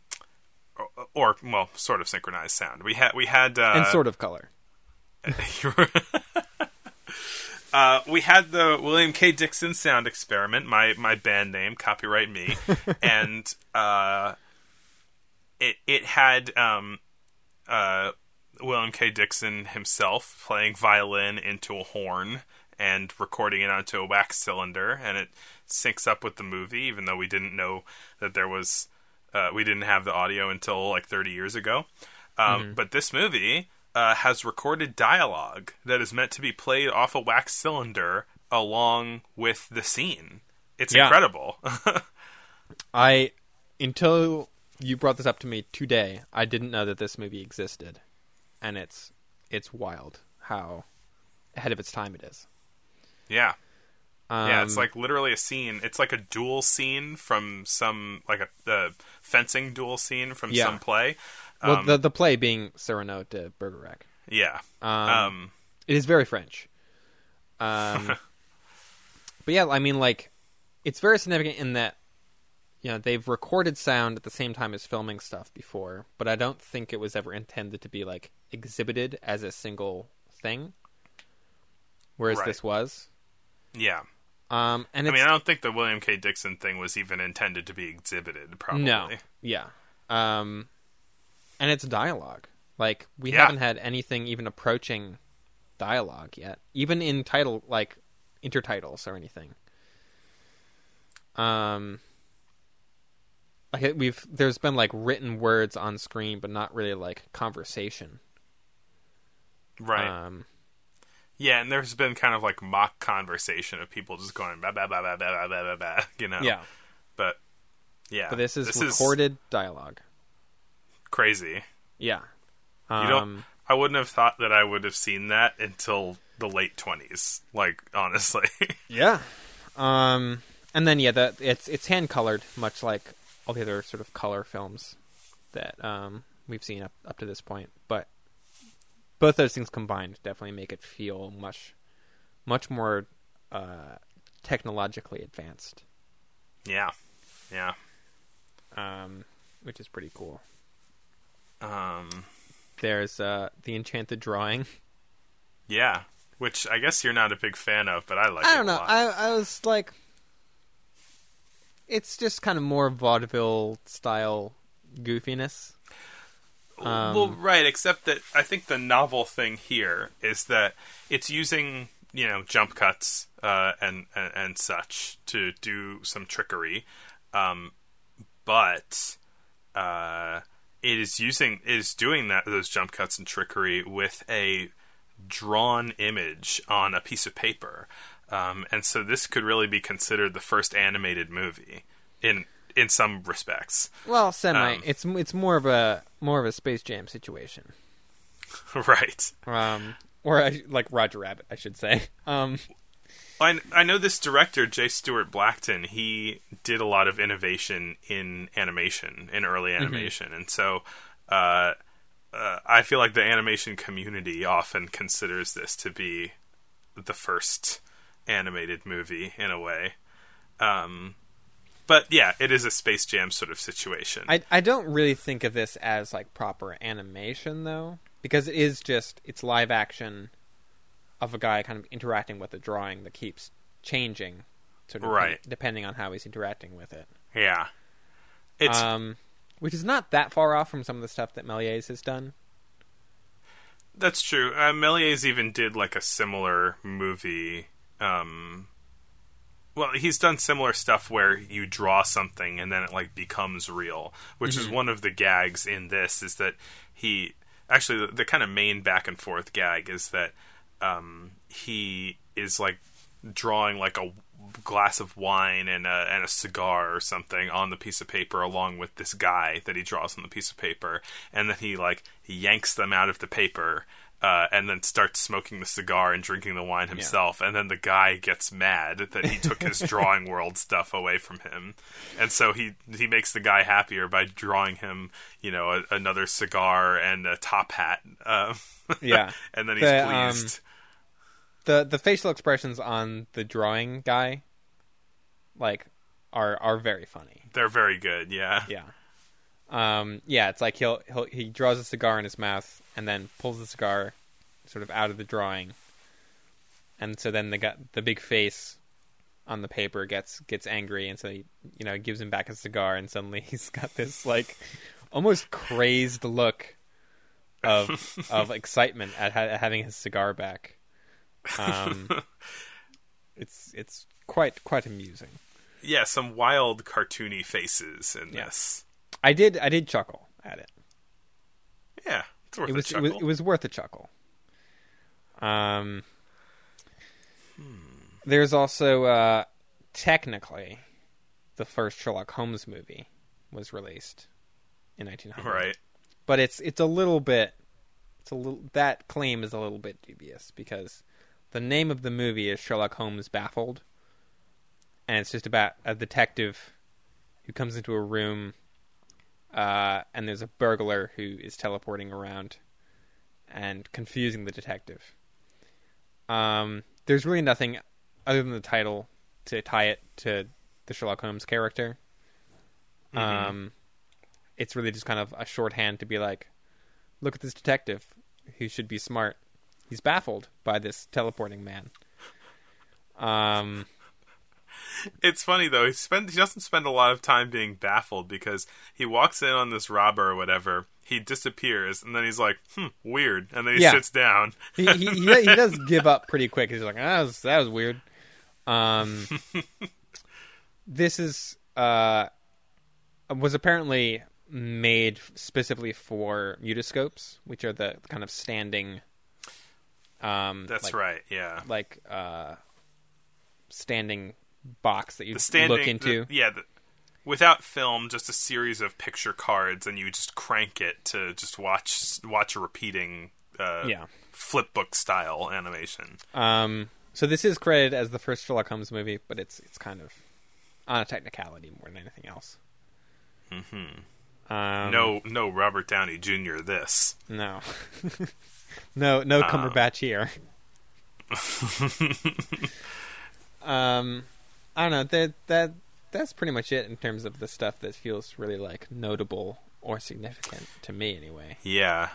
or, well sort of synchronized sound. We had we had uh, and sort of color. (laughs) uh, we had the William K. Dickson sound experiment, my my band name, copyright me, (laughs) and uh, it it had um, uh, William K. Dickson himself playing violin into a horn and recording it onto a wax cylinder, and it syncs up with the movie, even though we didn't know that there was uh, we didn't have the audio until like 30 years ago. Um, But this movie uh, has recorded dialogue that is meant to be played off a wax cylinder along with the scene. It's Yeah. incredible. (laughs) I until you brought this up to me today, I didn't know that this movie existed, and it's it's wild how ahead of its time it is. yeah. Um, Yeah, it's like literally a scene. It's like a duel scene from some like a uh, fencing duel scene from Yeah. some play. well, Um, the the play being Cyrano de Bergerac. yeah. Um, Um, it is very French. Um, (laughs) but yeah, I mean, like it's very significant in that you know they've recorded sound at the same time as filming stuff before, but I don't think it was ever intended to be like exhibited as a single thing. Whereas Right. this was. Yeah. Um, and I mean, I don't think the William K. Dickson thing was even intended to be exhibited. Probably. No. Yeah. Um, and it's dialogue. Like we Yeah. haven't had anything even approaching dialogue yet, even in title like intertitles or anything. Um, like we've there's been like written words on screen, but not really like conversation. Right. Um, yeah, and there's been kind of like mock conversation of people just going blah blah blah blah blah blah blah, blah (laughs) you know. yeah, But yeah. but this is recorded dialogue. crazy. Yeah. You Um, don't. I wouldn't have thought that I would have seen that until the late twenties. Like (laughs) honestly. Yeah. Um, and then yeah, that it's it's hand colored, much like all the other sort of color films that um, we've seen up up to this point. But both those things combined definitely make it feel much much more uh, technologically advanced, yeah. Yeah. um, which is pretty cool. Um. There's uh, the enchanted drawing. Yeah. Which I guess you're not a big fan of, but I like. It. I don't know. I I was like, it's just kind of more vaudeville style goofiness. Um, well, right, except that I think the novel thing here is that it's using you know jump cuts uh, and, and and such to do some trickery, um, but uh, it is using it is doing that those jump cuts and trickery with a drawn image on a piece of paper, um, and so this could really be considered the first animated movie in in some respects. Well, semi. Um, it's it's more of a more of a Space Jam situation, (laughs) right. um, or I, like Roger Rabbit, I should say. Um, I, I know this director, J. Stuart Blackton, he did a lot of innovation in animation, in early animation. And so uh, uh, I feel like the animation community often considers this to be the first animated movie in a way. Um, but yeah, it is a Space Jam sort of situation. I I don't really think of this as like proper animation though, because it is just it's live action of a guy kind of interacting with a drawing that keeps changing, sort of Right. depending on how he's interacting with it. yeah. It's um, which is not that far off from some of the stuff that Méliès has done. That's true. Uh, Méliès even did like a similar movie. Um, well, he's done similar stuff where you draw something and then it like becomes real, which is one of the gags in this. Is that he actually the, the kind of main back and forth gag is that um, he is like drawing like a glass of wine and a, and a cigar or something on the piece of paper along with this guy that he draws on the piece of paper and then he like yanks them out of the paper uh, and then starts smoking the cigar and drinking the wine himself and then the guy gets mad that he took his (laughs) drawing world stuff away from him and so he he makes the guy happier by drawing him you know a, another cigar and a top hat uh, (laughs) Yeah. and then he's The, um, pleased the The facial expressions on the drawing guy, like, are are very funny. they're very good yeah Yeah. Um, yeah, it's like he'll, he'll he draws a cigar in his mouth and then pulls the cigar sort of out of the drawing, and so then the gu- the big face on the paper gets gets angry, and so he you know gives him back a cigar, and suddenly (laughs) he's got this like almost crazed look of (laughs) of excitement at, ha- at having his cigar back. Um, (laughs) it's it's quite quite amusing. yeah, some wild cartoony faces in Yeah. this. I did I did chuckle at it. Yeah, it was, it was it was worth a chuckle. Um, there's also uh, technically the first Sherlock Holmes movie was released in 1900, right. But it's it's a little bit it's a little that claim is a little bit dubious because the name of the movie is Sherlock Holmes Baffled, and it's just about a detective who comes into a room uh, and there's a burglar who is teleporting around and confusing the detective. Um, there's really nothing other than the title to tie it to the Sherlock Holmes character. Um, it's really just kind of a shorthand to be like, look at this detective who should be smart. He's baffled by this teleporting man. Um, It's funny though. He spend he doesn't spend a lot of time being baffled because he walks in on this robber or whatever. He disappears and then he's like, "Hmm, weird," and then he Yeah. sits down. (laughs) he, he he he does give up pretty quick. He's like, ah, that was that was weird. Um, (laughs) this is uh was apparently made specifically for mutoscopes, which are the kind of standing. Um, That's like, right. Yeah. Like uh, standing box that you standing. look into. the- yeah. The, without film, just a series of picture cards, and you just crank it to just watch watch a repeating. Uh, Yeah. Flip book style animation. Um, so this is credited as the first Sherlock Holmes movie, but it's it's kind of on a technicality more than anything else. Mm-hmm. Um, no, no Robert Downey Jr. This. no, (laughs) no, no Cumberbatch here. (laughs) um, I don't know that that that's pretty much it in terms of the stuff that feels really like notable or significant to me, anyway. Yeah.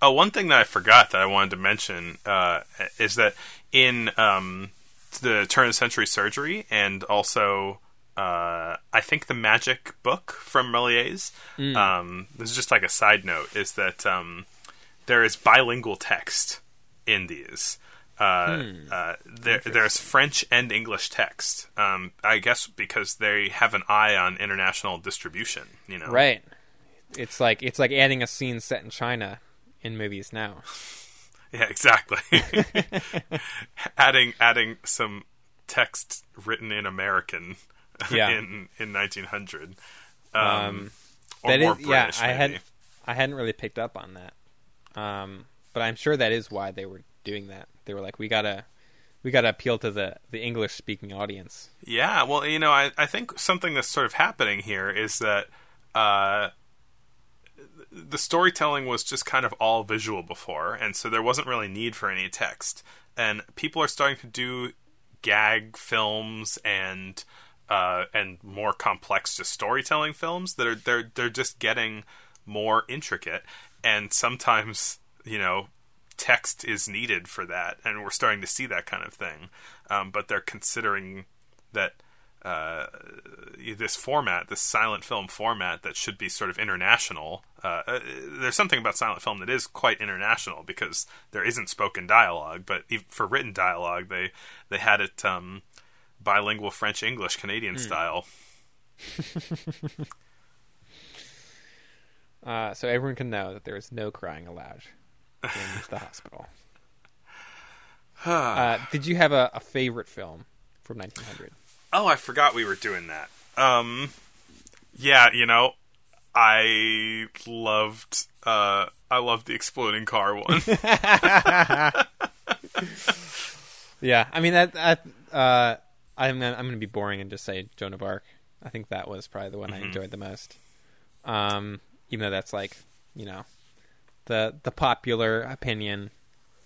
Oh, one thing that I forgot that I wanted to mention uh, is that in um, the turn of the century surgery and also uh, I think the magic book from Méliès. Um, this is just like a side note: is that um, there is bilingual text in these. Uh, uh, there, there's French and English text. Um, I guess because they have an eye on international distribution. You know, Right. It's like it's like adding a scene set in China in movies now. (laughs) Yeah, exactly. (laughs) adding adding some text written in American (laughs) Yeah. in in 1900. Um, Um, or is, yeah, British, I had. I hadn't really picked up on that. Um, but I'm sure that is why they were doing that. They were like, we gotta we gotta appeal to the the English speaking audience. Yeah, well, you know, I, I think something that's sort of happening here is that uh, the storytelling was just kind of all visual before, and so there wasn't really need for any text. And people are starting to do gag films and uh, and more complex just storytelling films that are they're they're just getting more intricate, and sometimes you know text is needed for that, and we're starting to see that kind of thing. Um, but they're considering that uh, this format, this silent film format, that should be sort of international. Uh, uh, there's something about silent film that is quite international because there isn't spoken dialogue, but for written dialogue, they they had it um, bilingual French English Canadian style. (laughs) Uh, so everyone can know that there is no crying allowed in the hospital. (sighs) Uh, did you have a, a favorite film from 1900? Oh, I forgot we were doing that. Um, yeah, you know, I loved uh, I loved the exploding car one. (laughs) (laughs) Yeah, I mean that. that uh, I'm gonna, I'm going to be boring and just say Joan of Arc. I think that was probably the one I enjoyed the most. Um, even though that's like you know the the popular opinion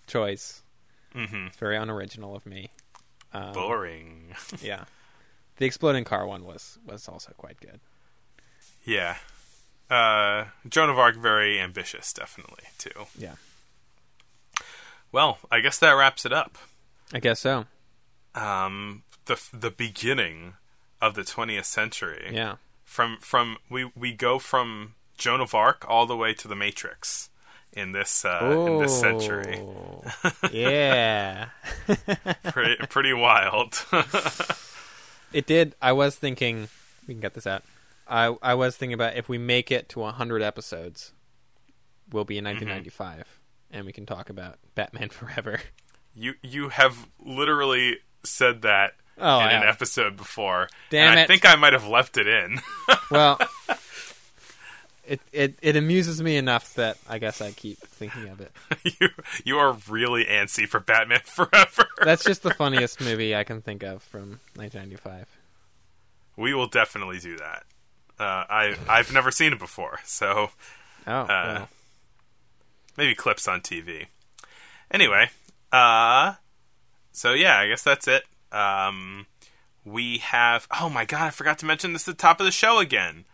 choice. hmm It's very unoriginal of me. Um, Boring. (laughs) Yeah, the exploding car one was was also quite good. Yeah. Uh, Joan of Arc very ambitious, definitely too. Yeah, Well, I guess that wraps it up. I guess so. Um, the the beginning of the 20th century. Yeah, From from we we go from Joan of Arc all the way to the Matrix in this uh, in this century. Oh, yeah. (laughs) Pretty pretty wild. (laughs) It did. I was thinking we can get this out. I I was thinking about if we make it to 100 episodes, we'll be in Mm-hmm. 1995 and we can talk about Batman (laughs) Forever. you you have literally said that Oh, in an episode before. Damn and I think I might have left it in. Well, it, it it amuses me enough that I guess I keep thinking of it. (laughs) you you are really antsy for Batman (laughs) Forever. That's just the funniest movie I can think of from 1995. we will definitely do that. Uh, I I've never seen it before, so Oh, well. maybe clips on TV. Anyway, uh, so yeah, I guess that's it. Um, we have. Oh my god, I forgot to mention this at the top of the show again.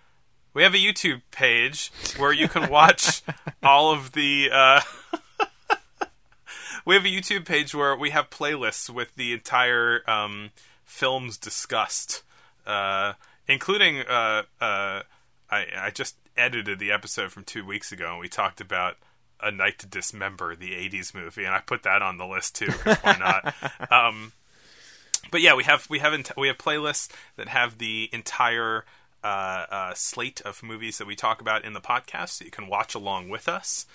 We have a YouTube page where you can watch (laughs) all of the. Uh, (laughs) we have a YouTube page where we have playlists with the entire um, films discussed, uh, including. Uh, uh, I, I just edited the episode from two weeks ago, and we talked about a Night to Dismember, the '80s movie, and I put that on the list too. why not? (laughs) um, but yeah, we have we have ent- we have playlists that have the entire uh, uh, slate of movies that we talk about in the podcast, so you can watch along with us.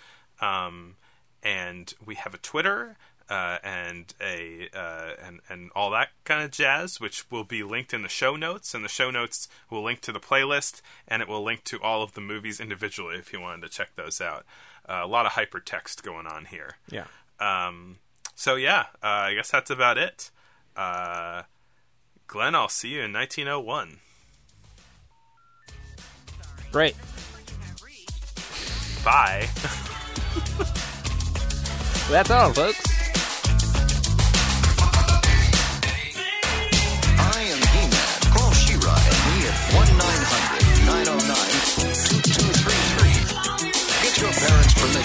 Um, and we have a Twitter uh, and a uh, and and all that kind of jazz, which will be linked in the show notes. And the show notes will link to the playlist, and it will link to all of the movies individually if you wanted to check those out. Uh, a lot of hypertext going on here. Yeah. Um, so yeah, uh, I guess that's about it. Uh, Glenn, I'll see you in 1901. Great. Bye. That's all, folks. I am He-Man. Call She-Ra and me at 1-900-909-2233. Get your parents' permission.